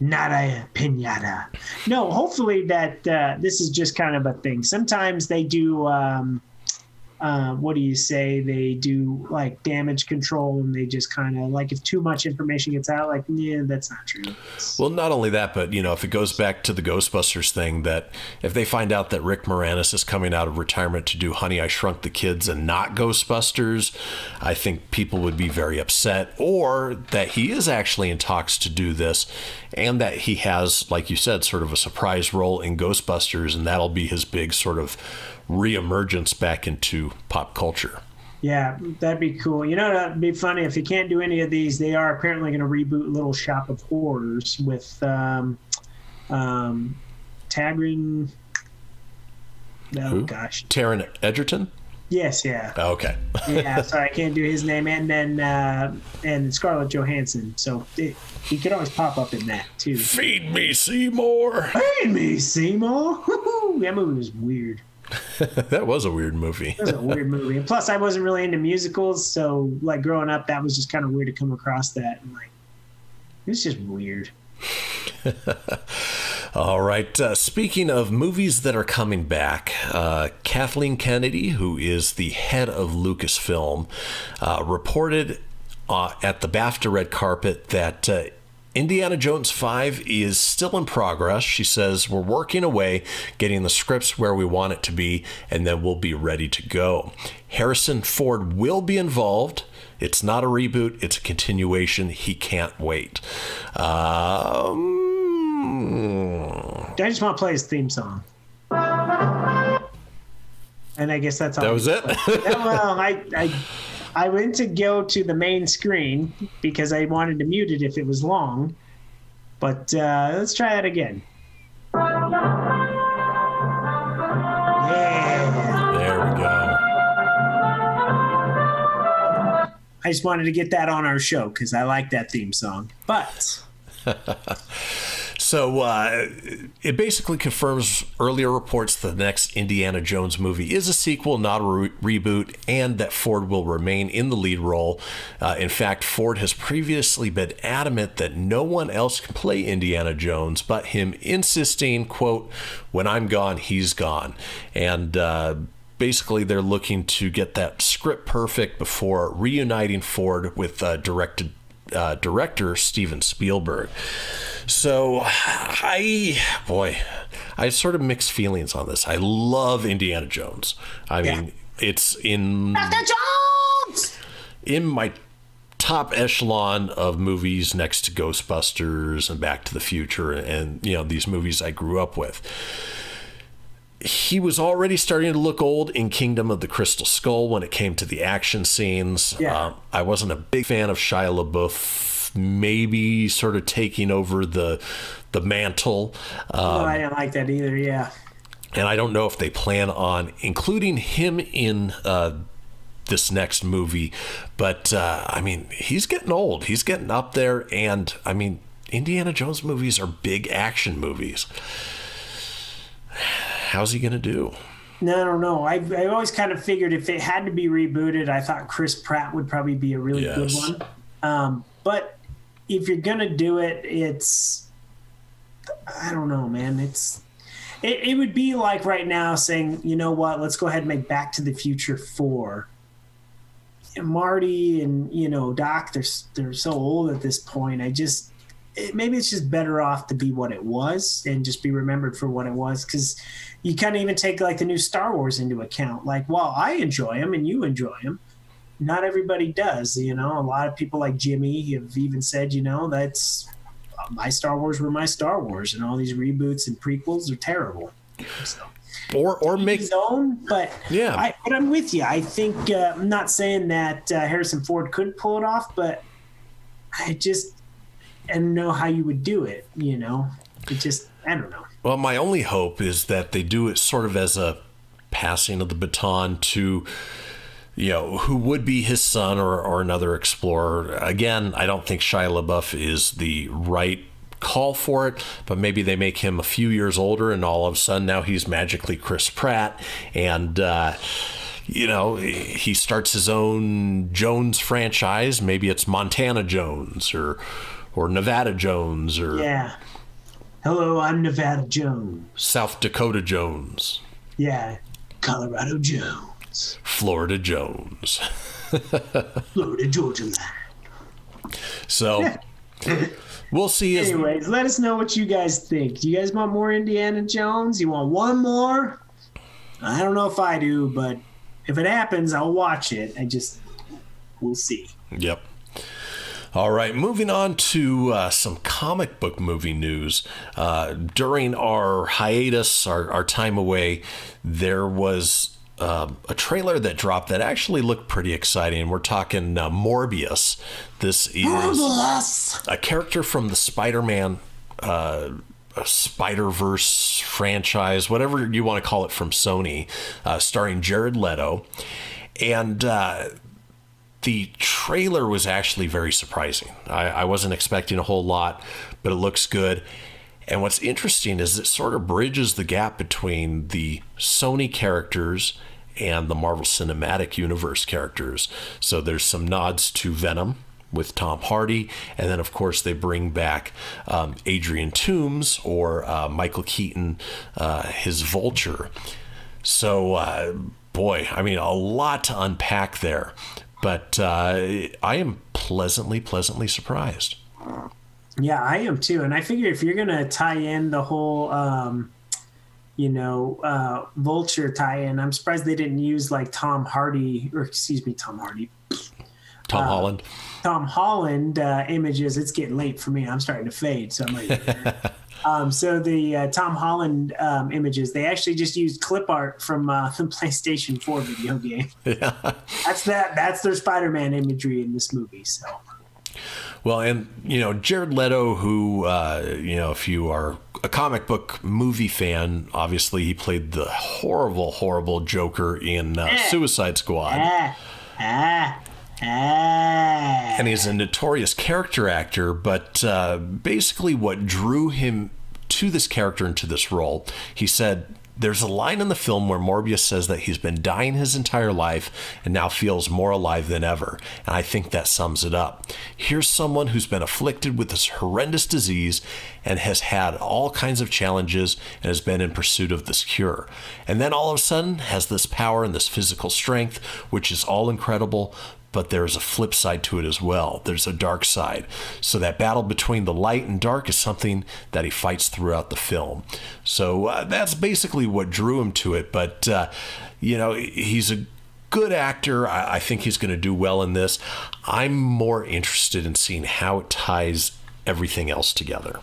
Not a pinata. No, hopefully that uh, this is just kind of a thing. Sometimes they do. Um, uh, what do you say? They do like damage control, and they just kind of like if too much information gets out, like yeah, that's not true. Well, not only that, but you know, if it goes back to the Ghostbusters thing, that if they find out that Rick Moranis is coming out of retirement to do Honey, I Shrunk the Kids and not Ghostbusters, I think people would be very upset, or that he is actually in talks to do this, and that he has, like you said, sort of a surprise role in Ghostbusters, and that'll be his big sort of reemergence back into pop culture. Yeah, that'd be cool. You know, that'd be funny if you can't do any of these. They are apparently going to reboot Little Shop of Horrors with um, um, Tagrin. Oh Who? gosh, Taron Egerton? yes, yeah, Okay. yeah. *laughs* sorry, I can't do his name, and then uh, and Scarlett Johansson. So it, he could always pop up in that too. Feed me, Seymour. Feed me, Seymour. *laughs* Woo-hoo. that movie was weird. *laughs* that was a weird movie. It was a weird movie. And plus, I wasn't really into musicals, so like growing up, that was just kind of weird to come across that. And like, it was just weird. *laughs* All right. Uh, speaking of movies that are coming back, uh, Kathleen Kennedy, who is the head of Lucasfilm, uh, reported uh, at the BAFTA red carpet that. Indiana Jones 5 is still in progress. She says, We're working away, getting the scripts where we want it to be, and then we'll be ready to go. Harrison Ford will be involved. It's not a reboot, it's a continuation. He can't wait. Um, I just want to play his theme song. And I guess that's all. that was it? Well, I, I, I went to go to the main screen because I wanted to mute it if it was long. But uh, let's try that again. Yeah. there we go. I just wanted to get that on our show because I like that theme song. But *laughs* So uh, it basically confirms earlier reports that the next Indiana Jones movie is a sequel, not a re- reboot, and that Ford will remain in the lead role. Uh, in fact, Ford has previously been adamant that no one else can play Indiana Jones but him, insisting, "quote When I'm gone, he's gone," and. Uh, basically they're looking to get that script perfect before reuniting Ford with uh, directed uh, director Steven Spielberg. So I boy, I have sort of mixed feelings on this. I love Indiana Jones. I mean, it's in in my top echelon of movies next to Ghostbusters and Back to the Future and you know these movies I grew up with he was already starting to look old in Kingdom of the Crystal Skull when it came to the action scenes. Yeah. Um, I wasn't a big fan of Shia LaBeouf, maybe sort of taking over the the mantle. Um, no, I didn't like that either. Yeah. and I don't know if they plan on including him in uh, this next movie. But uh, I mean, he's getting old. He's getting up there, and I mean, Indiana Jones movies are big action movies. How's he gonna do? No, I don't know. I I always kind of figured if it had to be rebooted, I thought Chris Pratt would probably be a really good one. Um, but if you're gonna do it, it's I don't know, man. It's it, it would be like right now saying, you know what, let's go ahead and make Back to the Future four. And Marty and you know Doc, they're they're so old at this point. I just it, maybe it's just better off to be what it was and just be remembered for what it was because you kind of even take like the new Star Wars into account. Like, while I enjoy them and you enjoy them, not everybody does. You know, a lot of people like Jimmy have even said, you know, that's uh, my Star Wars were my Star Wars, and all these reboots and prequels are terrible. So, Or or make his own, but Yeah. I, but I'm with you. I think uh, I'm not saying that uh, Harrison Ford couldn't pull it off, but I just Don't know how you would do it. You know, it just I don't know. Well, my only hope is that they do it sort of as a passing of the baton to, you know, who would be his son or, or another explorer. Again, I don't think Shia LaBeouf is the right call for it, but maybe they make him a few years older and all of a sudden now he's magically Chris Pratt and, uh, you know, he starts his own Jones franchise. Maybe it's Montana Jones or, or Nevada Jones or Yeah. Hello, I'm Nevada Jones. South Dakota Jones. Yeah, Colorado Jones, Florida Jones. *laughs* Florida Georgia line. So *laughs* we'll see. As, Anyways, let us know what you guys think. Do you guys want more Indiana Jones? You want one more? I don't know if I do, but if it happens, I'll watch it. I just we'll see. Yep. All right, moving on to uh, some comic book movie news. Uh, during our hiatus, our, our time away, there was uh, a trailer that dropped that actually looked pretty exciting. We're talking uh, Morbius. This is a character from the Spider-Man uh, Spider Verse franchise, whatever you want to call it, from Sony, uh, starring Jared Leto, and uh, the trailer was actually very surprising. I, I wasn't expecting a whole lot, but it looks good. And what's interesting is it sort of bridges the gap between the Sony characters and the Marvel Cinematic Universe characters. So there's some nods to Venom with Tom Hardy, and then of course they bring back um, Adrian Toomes or uh, Michael Keaton, uh, his Vulture. So, uh, boy, I mean, a lot to unpack there, but uh, I am pleasantly, pleasantly surprised. Yeah, I am too. And I figure if you're gonna tie in the whole, um, you know, uh, Vulture tie-in, I'm surprised they didn't use like Tom Hardy or excuse me, Tom Hardy, Tom Holland. Tom Holland uh, images. It's getting late for me. I'm starting to fade, so I'm like. *laughs* Um, so the uh, Tom Holland um, images, they actually just used clip art from uh, *laughs* the PlayStation 4 video game. *laughs* That's that. That's their Spider-Man imagery in this movie. So Well, and you know Jared Leto, who uh, you know, if you are a comic book movie fan, obviously he played the horrible, horrible Joker in uh, Suicide Squad, ah. And he's a notorious character actor. But uh, basically, what drew him to this character and to this role, he said. There's a line in the film where Morbius says that he's been dying his entire life and now feels more alive than ever. And I think that sums it up. Here's someone who's been afflicted with this horrendous disease and has had all kinds of challenges and has been in pursuit of this cure. And then all of a sudden has this power and this physical strength, which is all incredible, but there's a flip side to it as well. There's a dark side. So that battle between the light and dark is something that he fights throughout the film. So uh, that's basically what drew him to it. But, uh, you know, he's a good actor. I, I think he's going to do well in this. I'm more interested in seeing how it ties everything else together.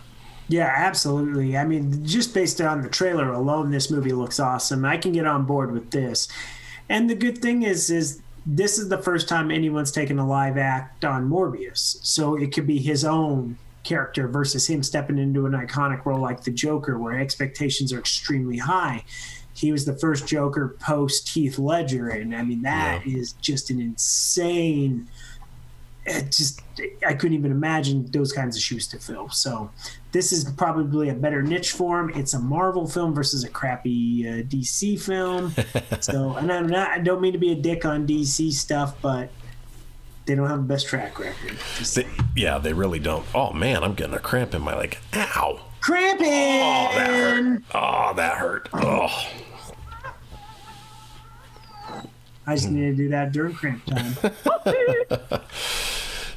Yeah, absolutely. I mean, just based on the trailer alone, this movie looks awesome. I can get on board with this. And the good thing is, is this is the first time anyone's taken a live act on Morbius, so it could be his own character versus him stepping into an iconic role like the Joker, where expectations are extremely high. He was the first Joker post Heath Ledger, and I mean that is just an insane it just I couldn't even imagine those kinds of shoes to fill. So this is probably a better niche for him. It's a Marvel film versus a crappy uh, DC film. *laughs* so and I'm not I don't mean to be a dick on DC stuff, but they don't have the best track record. They, yeah, they really don't. Oh man, I'm getting a cramp in my leg. Ow. cramping. Oh, that hurt. Oh, that hurt. Oh. I just need to do that during cramp time. *laughs*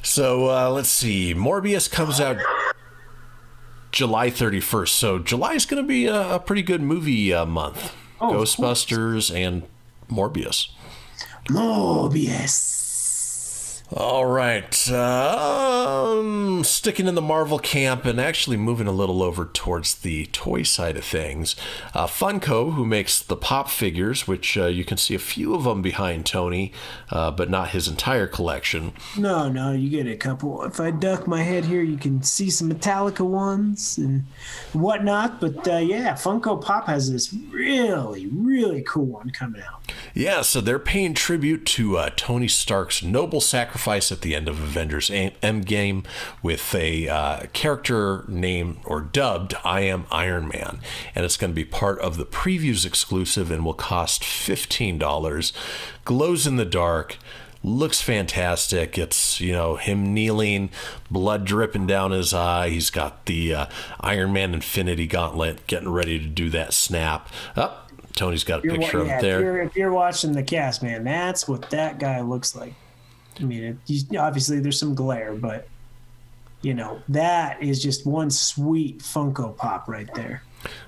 So uh, let's see. Morbius comes out July 31st. So July is going to be a, a pretty good movie uh, month. Oh, Ghostbusters and Morbius. Mobius. All right. Um, sticking in the Marvel camp and actually moving a little over towards the toy side of things. Uh, Funko, who makes the pop figures, which uh, you can see a few of them behind Tony, uh, but not his entire collection. No, no, you get a couple. If I duck my head here, you can see some Metallica ones and whatnot. But uh, yeah, Funko Pop has this really, really cool one coming out. Yeah, so they're paying tribute to uh, Tony Stark's noble sacrifice at the end of Avengers Endgame with a uh, character named or dubbed I Am Iron Man. And it's going to be part of the previews exclusive and will cost $15. Glows in the dark. Looks fantastic. It's, you know, him kneeling, blood dripping down his eye. He's got the uh, Iron Man Infinity Gauntlet getting ready to do that snap. Up. Tony's got a You're picture of it if there. you're, if you're watching the cast, man, that's what that guy looks like. I mean, it, he's, obviously there's some glare, but you know that is just one sweet Funko Pop right there.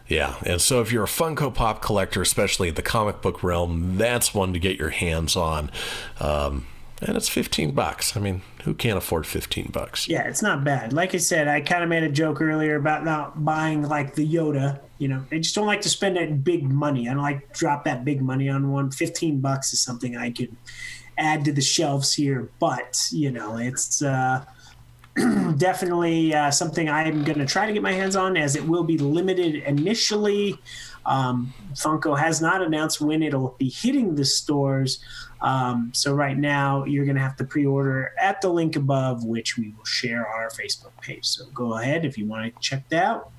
Yeah, and so if you're a Funko Pop collector, especially in the comic book realm, that's one to get your hands on. Um, and it's 15 bucks. I mean, who can't afford 15 bucks? Yeah, it's not bad. Like I said, I kind of made a joke earlier about not buying like the Yoda. You know, I just don't like to spend that big money. I don't like drop that big money on one. Fifteen bucks is something I could add to the shelves here, but you know, it's uh, *clears throat* definitely uh, something I'm going to try to get my hands on, as it will be limited initially. Um, Funko has not announced when it'll be hitting the stores. Um, so right now, you're going to have to pre-order at the link above, which we will share on our Facebook page. So go ahead if you want to check that out.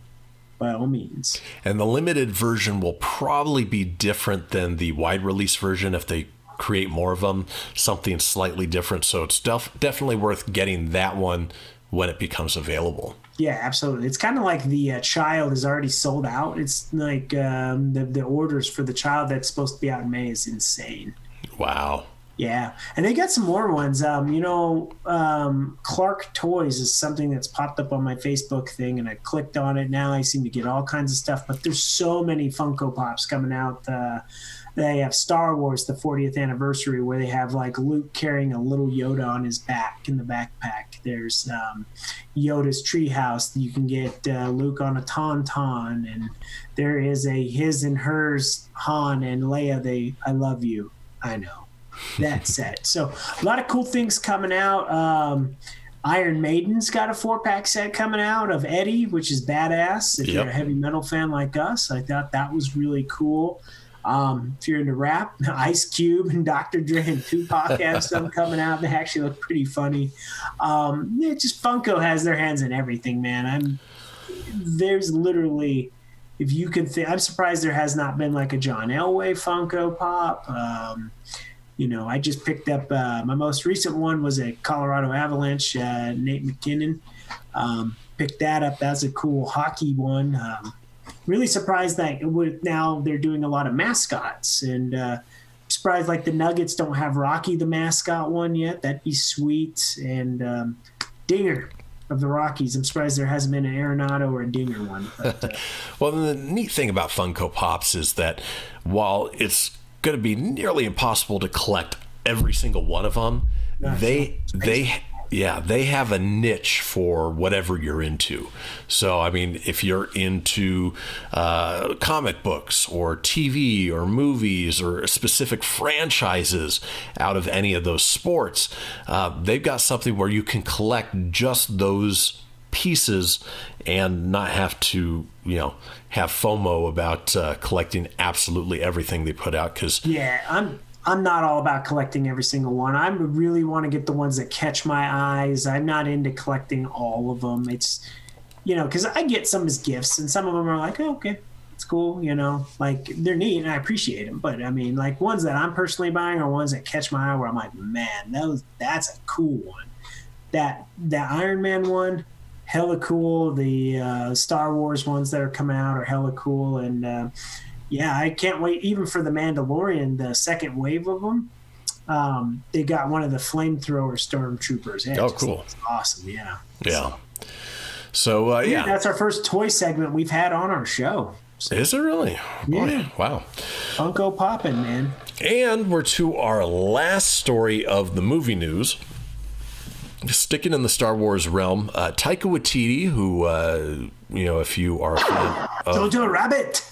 By all means. And the limited version will probably be different than the wide release version if they create more of them, something slightly different. So it's def- definitely worth getting that one when it becomes available. Yeah, absolutely. It's kind of like the uh, child is already sold out. It's like um, the the orders for the child that's supposed to be out in May is insane. Wow. Yeah, and they got some more ones. Um, you know, um, Clark Toys is something that's popped up on my Facebook thing, and I clicked on it. Now I seem to get all kinds of stuff, but there's so many Funko Pops coming out. Uh, they have Star Wars, the 40th anniversary, where they have like Luke carrying a little Yoda on his back in the backpack. There's um, Yoda's treehouse. You can get uh, Luke on a tauntaun, and there is a his and hers Han and Leia. They, I love you. I know that set. *laughs* So a lot of cool things coming out. Um, Iron Maiden's got a four pack set coming out of Eddie, which is badass. If you're a heavy metal fan like us, I thought that was really cool. Um, if you're into rap, *laughs* Ice Cube and Dr. Dre and Tupac have some *laughs* coming out. They actually look pretty funny. Um, yeah, just Funko has their hands in everything, man. I'm there's literally if you could think i'm surprised there has not been like a john elway funko pop um, you know i just picked up uh, my most recent one was a colorado avalanche uh, nate MacKinnon um, picked that up that's a cool hockey one um, really surprised that with now they're doing a lot of mascots and uh, surprised like the nuggets don't have rocky the mascot one yet that'd be sweet and um, dinger of the Rockies. I'm surprised there hasn't been an Arenado or a Dinger one. But, uh, *laughs* Well, the neat thing about Funko Pops is that while it's going to be nearly impossible to collect every single one of them, they they yeah they have a niche for whatever you're into. So I mean, if you're into uh, comic books or TV or movies or specific franchises out of any of those sports, uh, they've got something where you can collect just those pieces and not have to you know have FOMO about uh, collecting absolutely everything they put out because yeah, I'm I'm not all about collecting every single one. I really want to get the ones that catch my eyes. I'm not into collecting all of them. It's, you know, because I get some as gifts, and some of them are like, oh, okay, it's cool, you know, like they're neat and I appreciate them. But I mean, like ones that I'm personally buying are ones that catch my eye where I'm like, man, those that's a cool one. That that Iron Man one, hella cool. The uh, Star Wars ones that are coming out are hella cool, and uh, yeah, I can't wait even for the Mandalorian, the second wave of them. Um, they got one of the flamethrower stormtroopers. Yeah, Oh, cool. Awesome, yeah. Yeah. So uh, Yeah, that's our first toy segment we've had on our show. is it really? Boy, Yeah. wow. Funko popping, man. And we're to our last story of the movie news. Sticking in the Star Wars realm, uh, Taika Waititi, who, uh, you know, if you are a fan of Jojo Rabbit.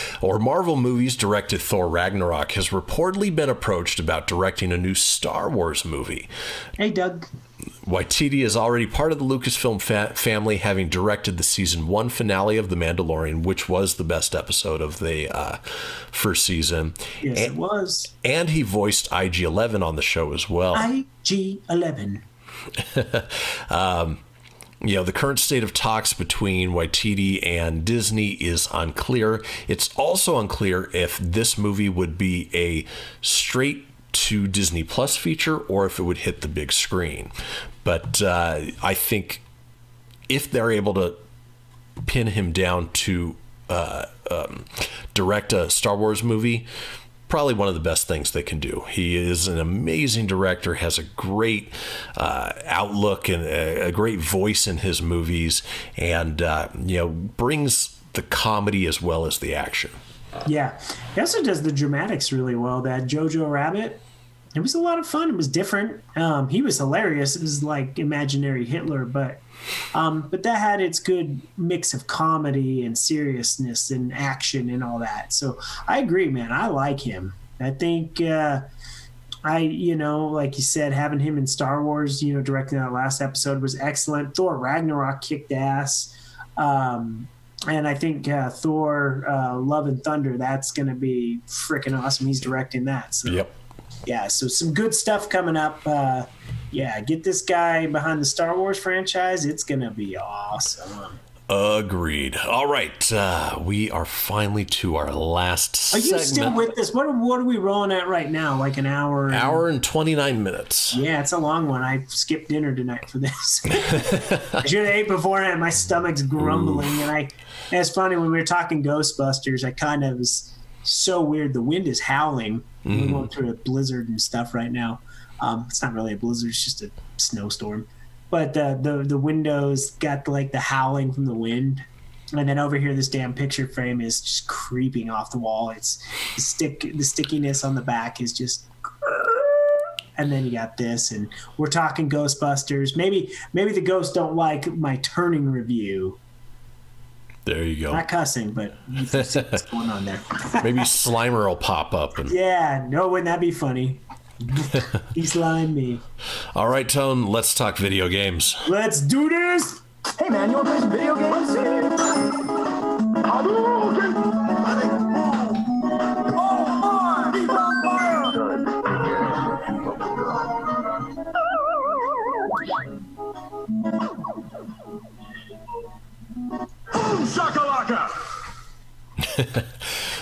*laughs* or Marvel movies, directed Thor Ragnarok, has reportedly been approached about directing a new Star Wars movie. Hey, Doug. Waititi is already part of the Lucasfilm fa- family, having directed the season one finale of The Mandalorian, which was the best episode of the uh, first season. Yes, it and, was. and he voiced IG 11 on the show as well. IG 11. *laughs* you know, the current state of talks between Waititi and Disney is unclear. It's also unclear if this movie would be a straight to Disney Plus feature or if it would hit the big screen. But uh, I think if they're able to pin him down to uh, um, direct a Star Wars movie, probably one of the best things they can do. He is an amazing director, has a great uh, outlook and a, a great voice in his movies, and uh, you know brings the comedy as well as the action. Yeah. He also does the dramatics really well. That Jojo Rabbit. It was a lot of fun. It was different. Um, he was hilarious. It was like imaginary Hitler, but um, but that had its good mix of comedy and seriousness and action and all that. So I agree, man. I like him. I think uh, I, you know, like you said, having him in Star Wars, you know, directing that last episode was excellent. Thor Ragnarok kicked ass. Um, and I think uh, Thor uh, Love and Thunder, that's going to be freaking awesome. He's directing that. So, Yep. Yeah, so some good stuff coming up. Uh, yeah, get this guy behind the Star Wars franchise. It's going to be awesome. Agreed. All right, uh, we are finally to our last Are you segment. still with us? What are, what are we rolling at right now? Like an hour? and- Hour and twenty nine minutes. Yeah, it's a long one. I skipped dinner tonight for this. *laughs* I should have ate beforehand. My stomach's grumbling, and I. And it's funny when we were talking Ghostbusters. I kind of was so weird. The wind is howling. We're going through a blizzard and stuff right now. Um, it's not really a blizzard; it's just a snowstorm. But uh, the the windows got like the howling from the wind, and then over here, this damn picture frame is just creeping off the wall. It's the stick, the stickiness on the back is just and then you got this and we're talking ghostbusters maybe maybe the ghosts don't like my turning review There you go. not cussing but you see what's *laughs* going on there *laughs* Maybe Slimer will pop up. And yeah no wouldn't that be funny *laughs* he slime me all right, Tone. Let's talk video games. let's do this Hey man, you wanna play some video games? Hadouken! Boom shakalaka! *laughs*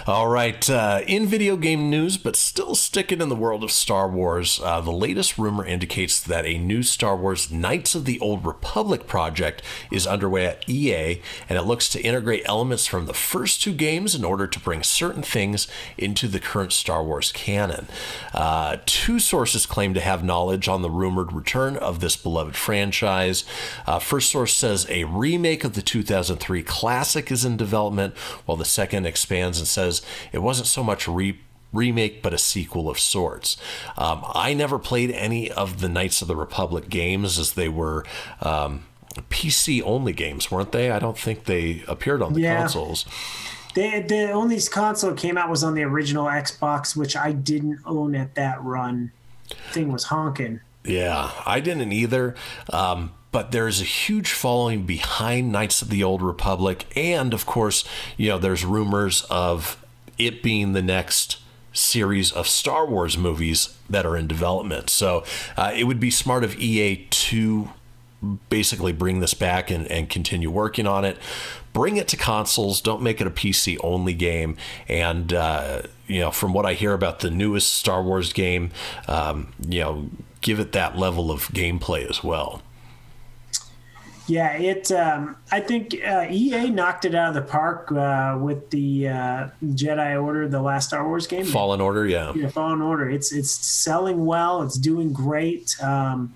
All right, uh, in video game news, but still sticking in the world of Star Wars, uh, the latest rumor indicates that a new Star Wars Knights of the Old Republic project is underway at EA, and it looks to integrate elements from the first two games in order to bring certain things into the current Star Wars canon. Uh, two sources claim to have knowledge on the rumored return of this beloved franchise. Uh, first source says a remake of the 2003 classic is in development, while the second expands and says it wasn't so much a re- remake but a sequel of sorts. Um, I never played any of the Knights of the Republic games as they were. Um, PC only games, weren't they? I don't think they appeared on the Yeah. consoles. the, the only console that came out was on the original xbox which i didn't own at that run thing was honking Yeah, I didn't either. Um, but there's a huge following behind Knights of the Old Republic. And of course, you know, there's rumors of it being the next series of Star Wars movies that are in development. So uh, it would be smart of EA to basically bring this back and, and continue working on it. Bring it to consoles. Don't make it a PC only game. And, uh, you know, from what I hear about the newest Star Wars game, um, you know, give it that level of gameplay as well. Yeah, it. Um, I think uh, EA knocked it out of the park uh, with the uh, Jedi Order, the last Star Wars game. Fallen Order, yeah. Yeah, Fallen Order. It's it's selling well. It's doing great. Um,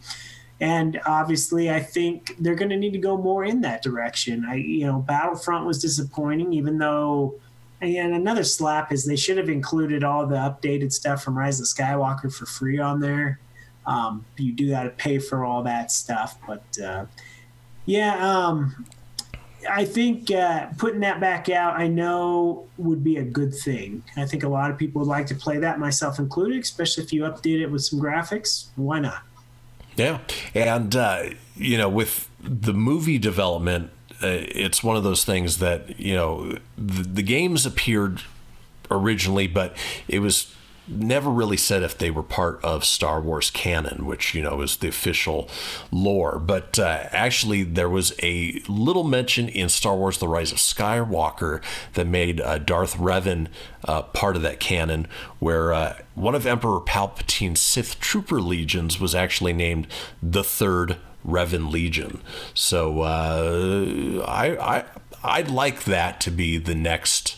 and obviously, I think they're going to need to go more in that direction. I, you know, Battlefront was disappointing, even though. And another slap is they should have included all the updated stuff from Rise of Skywalker for free on there. Um, you do got to pay for all that stuff, but uh, yeah, um, I think uh, putting that back out, I know would be a good thing. I think a lot of people would like to play that, myself included, especially if you update it with some graphics. Why not? Yeah, and uh, you know, with the movie development, uh, it's one of those things that you know the, the games appeared originally, but it was never really said if they were part of Star Wars canon, which you know is the official lore. But uh, actually, there was a little mention in Star Wars: The Rise of Skywalker that made uh, Darth Revan uh, part of that canon, where uh, one of Emperor Palpatine's Sith Trooper legions was actually named the Third Revan Legion. So uh, I, I I'd like that to be the next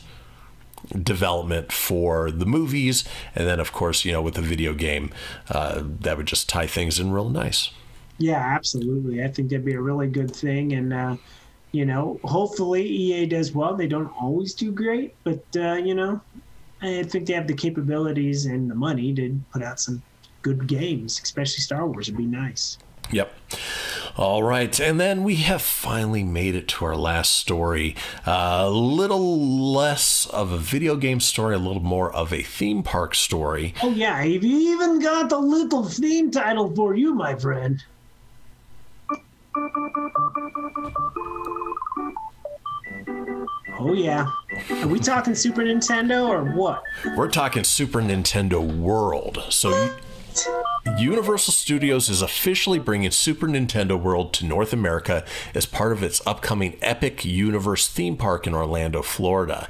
development for the movies. And then of course you know with the video game uh, that would just tie things in real nice. Yeah absolutely. I think that'd be a really good thing. And uh, you know hopefully ea does well. They don't always do great but uh, you know i think they have the capabilities and the money to put out some good games especially star wars. Would be nice Yep. All right. And then we have finally made it to our last story. A little less of a video game story, a little more of a theme park story. Oh, yeah. I've even got a little theme title for you, my friend. Oh, yeah. Are we talking Super Nintendo or what? We're talking Super Nintendo World. So. Universal Studios is officially bringing Super Nintendo World to North America as part of its upcoming Epic Universe theme park in Orlando, Florida.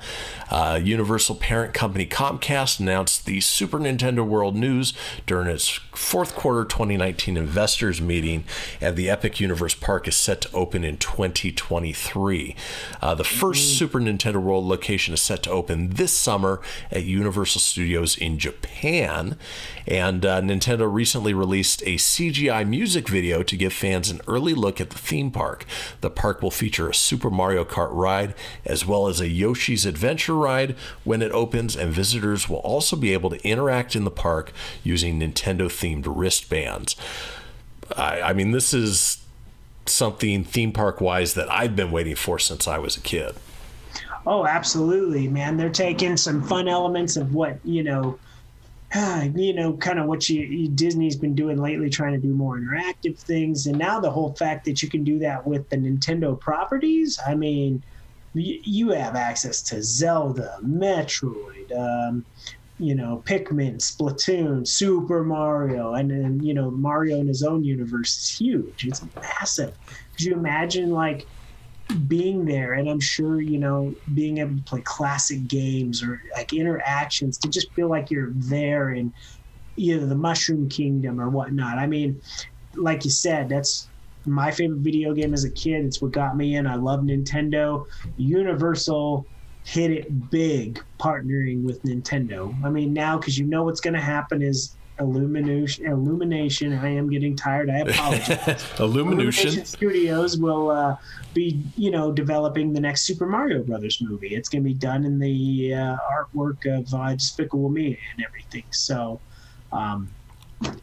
Uh, Universal parent company Comcast announced the Super Nintendo World news during its fourth quarter 2019 investors meeting, and the Epic Universe Park is set to open in 2023. Uh, the 1st Super Nintendo World location is set to open this summer at Universal Studios in Japan, and uh, Nintendo recently released a CGI music video to give fans an early look at the theme park. The park will feature a Super Mario Kart ride as well as a Yoshi's Adventure ride when it opens, and visitors will also be able to interact in the park using Nintendo themed wristbands. I, I mean, this is something theme park wise that I've been waiting for since I was a kid. Oh, absolutely, man. They're taking some fun elements of what, you know, you know, kind of what you, you, Disney's been doing lately, trying to do more interactive things, and now the whole fact that you can do that with the Nintendo properties. I mean, you have access to Zelda, Metroid, um, you know, Pikmin, Splatoon, Super Mario, and then you know Mario in his own universe is huge. It's massive. Could you imagine like being there and I'm sure, you know, being able to play classic games or like interactions to just feel like you're there in either the Mushroom Kingdom or whatnot. I mean, like you said, that's my favorite video game as a kid. It's what got me in. I love Nintendo. Universal hit it big partnering with Nintendo. I mean, now because you know what's going to happen is Illumination. Illumination. I am getting tired. I apologize. *laughs* Illumination. Studios will uh, be, you know, developing the next Super Mario Brothers movie. It's going to be done in the uh, artwork of uh, Despicable Me and everything. So, um,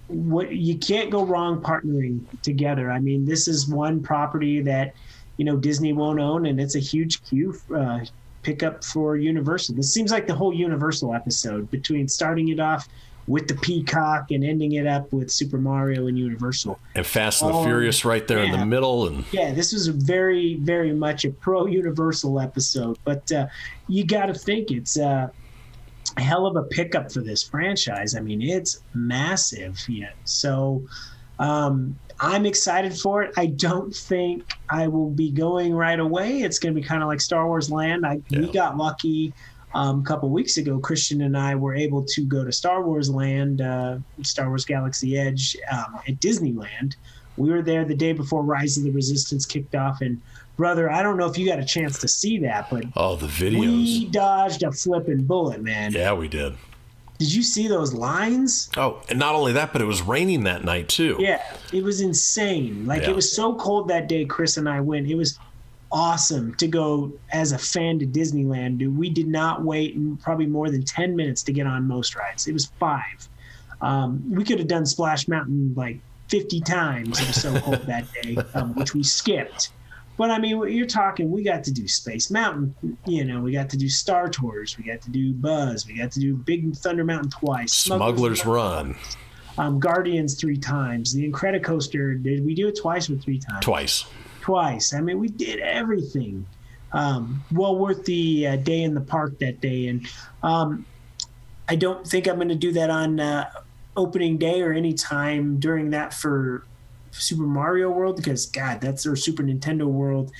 what you can't go wrong partnering together. I mean, this is one property that you know Disney won't own, and it's a huge cue. uh, pickup for Universal. This seems like the whole Universal episode between starting it off with the Peacock and ending it up with Super Mario and Universal. And Fast and the um, Furious right there yeah. in the middle. And yeah, this was very, very much a pro Universal episode. But uh, you got to think it's. Uh, a hell of a pickup for this franchise. I mean, it's massive. Yeah. So um, I'm excited for it. I don't think I will be going right away. It's going to be kind of like Star Wars Land. I we got lucky um, a couple weeks ago. Christian and I were able to go to Star Wars Land, uh, Star Wars Galaxy Edge um, at Disneyland. We were there the day before Rise of the Resistance kicked off, and brother, I don't know if you got a chance to see that, but Oh, the videos. we dodged a flipping bullet, man. yeah, we did. Did you see those lines? Oh, and not only that, but it was raining that night too. Yeah, it was insane. Like Yeah. it was so cold that day. Kris and I went. It was awesome to go as a fan to Disneyland. Dude, we did not wait probably more than ten minutes to get on most rides. It was five. Um, we could have done Splash Mountain like fifty times. It was so cold that day, *laughs* um, which we skipped. But I mean, you're talking. We got to do Space Mountain. You know, we got to do Star Tours. We got to do Buzz. We got to do Big Thunder Mountain twice. Smuggler's Run um, Guardians three times. The Incredicoaster, did we do it twice or three times? twice. Twice. I mean, we did everything. Um, well worth the uh, day in the park that day. And um, I don't think I'm going to do that on uh, opening day or any time during that for Super Mario World because, God, that's our Super Nintendo World.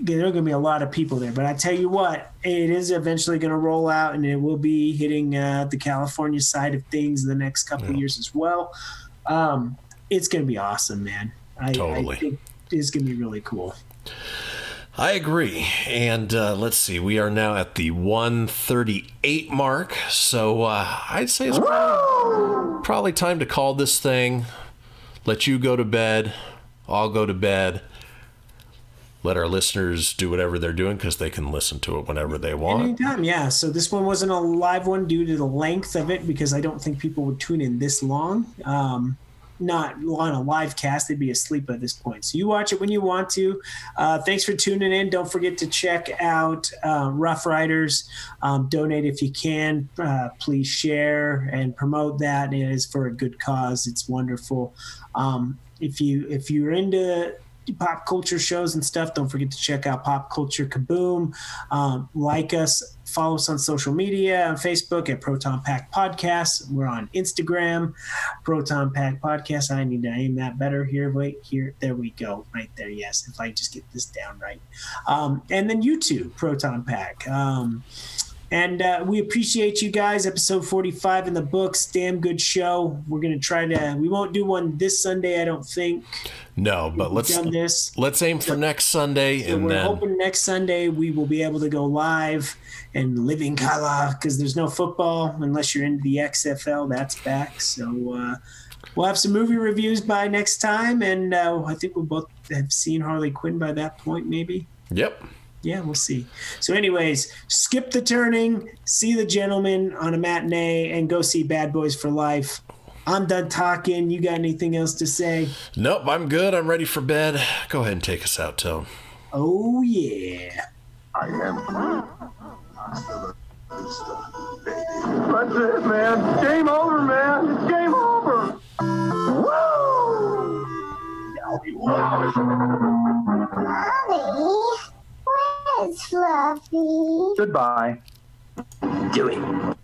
There are going to be a lot of people there. But I tell you what, it is eventually going to roll out and it will be hitting uh, the California side of things in the next couple of years as well. Um, it's going to be awesome, man. I, Totally. I think it's going to be really cool. I agree. And uh, let's see, we are now at the 138 mark. So uh, I'd say it's probably, probably time to call this thing, let you go to bed, I'll go to bed, let our listeners do whatever they're doing because they can listen to it whenever they want. Anytime, yeah. So this one wasn't a live one due to the length of it because I don't think people would tune in this long. Um, not on a live cast, they'd be asleep at this point. So you watch it when you want to. Uh, thanks for tuning in. Don't forget to check out uh, Rough Riders. Um, donate if you can. Uh, please share and promote that. It is for a good cause. It's wonderful. Um, if you if you're into pop culture shows and stuff, don't forget to check out Pop Culture Kaboom. Um, like us, follow us on social media on Facebook at Proton Pack Podcast. We're on Instagram, Proton Pack Podcast. I need to aim that better here. Wait, here, there we go, right there. Yes, if I just get this down right. Um, and then YouTube, Proton Pack. Um, and uh, we appreciate you guys. Episode 45 in the books. Damn good show. We're going to try to, we won't do one this Sunday, I don't think. No, but We've let's done this. let's aim for next Sunday So and we're then hoping next Sunday we will be able to go live and live in color because there's no football unless you're into the XFL. That's back. So uh, we'll have some movie reviews by next time, and uh, I think we'll both have seen Harley Quinn by that point, maybe. Yep. Yeah, we'll see. So, anyways, skip the turning, see the Gentlemen on a matinee, and go see Bad Boys for Life. I'm done talking. You got anything else to say? Nope, I'm good. I'm ready for bed. Go ahead and take us out, Tone. Oh yeah. I am. That's it, man. Game over, man. It's game over. Woo! Mommy, where's Fluffy? Goodbye. Do it.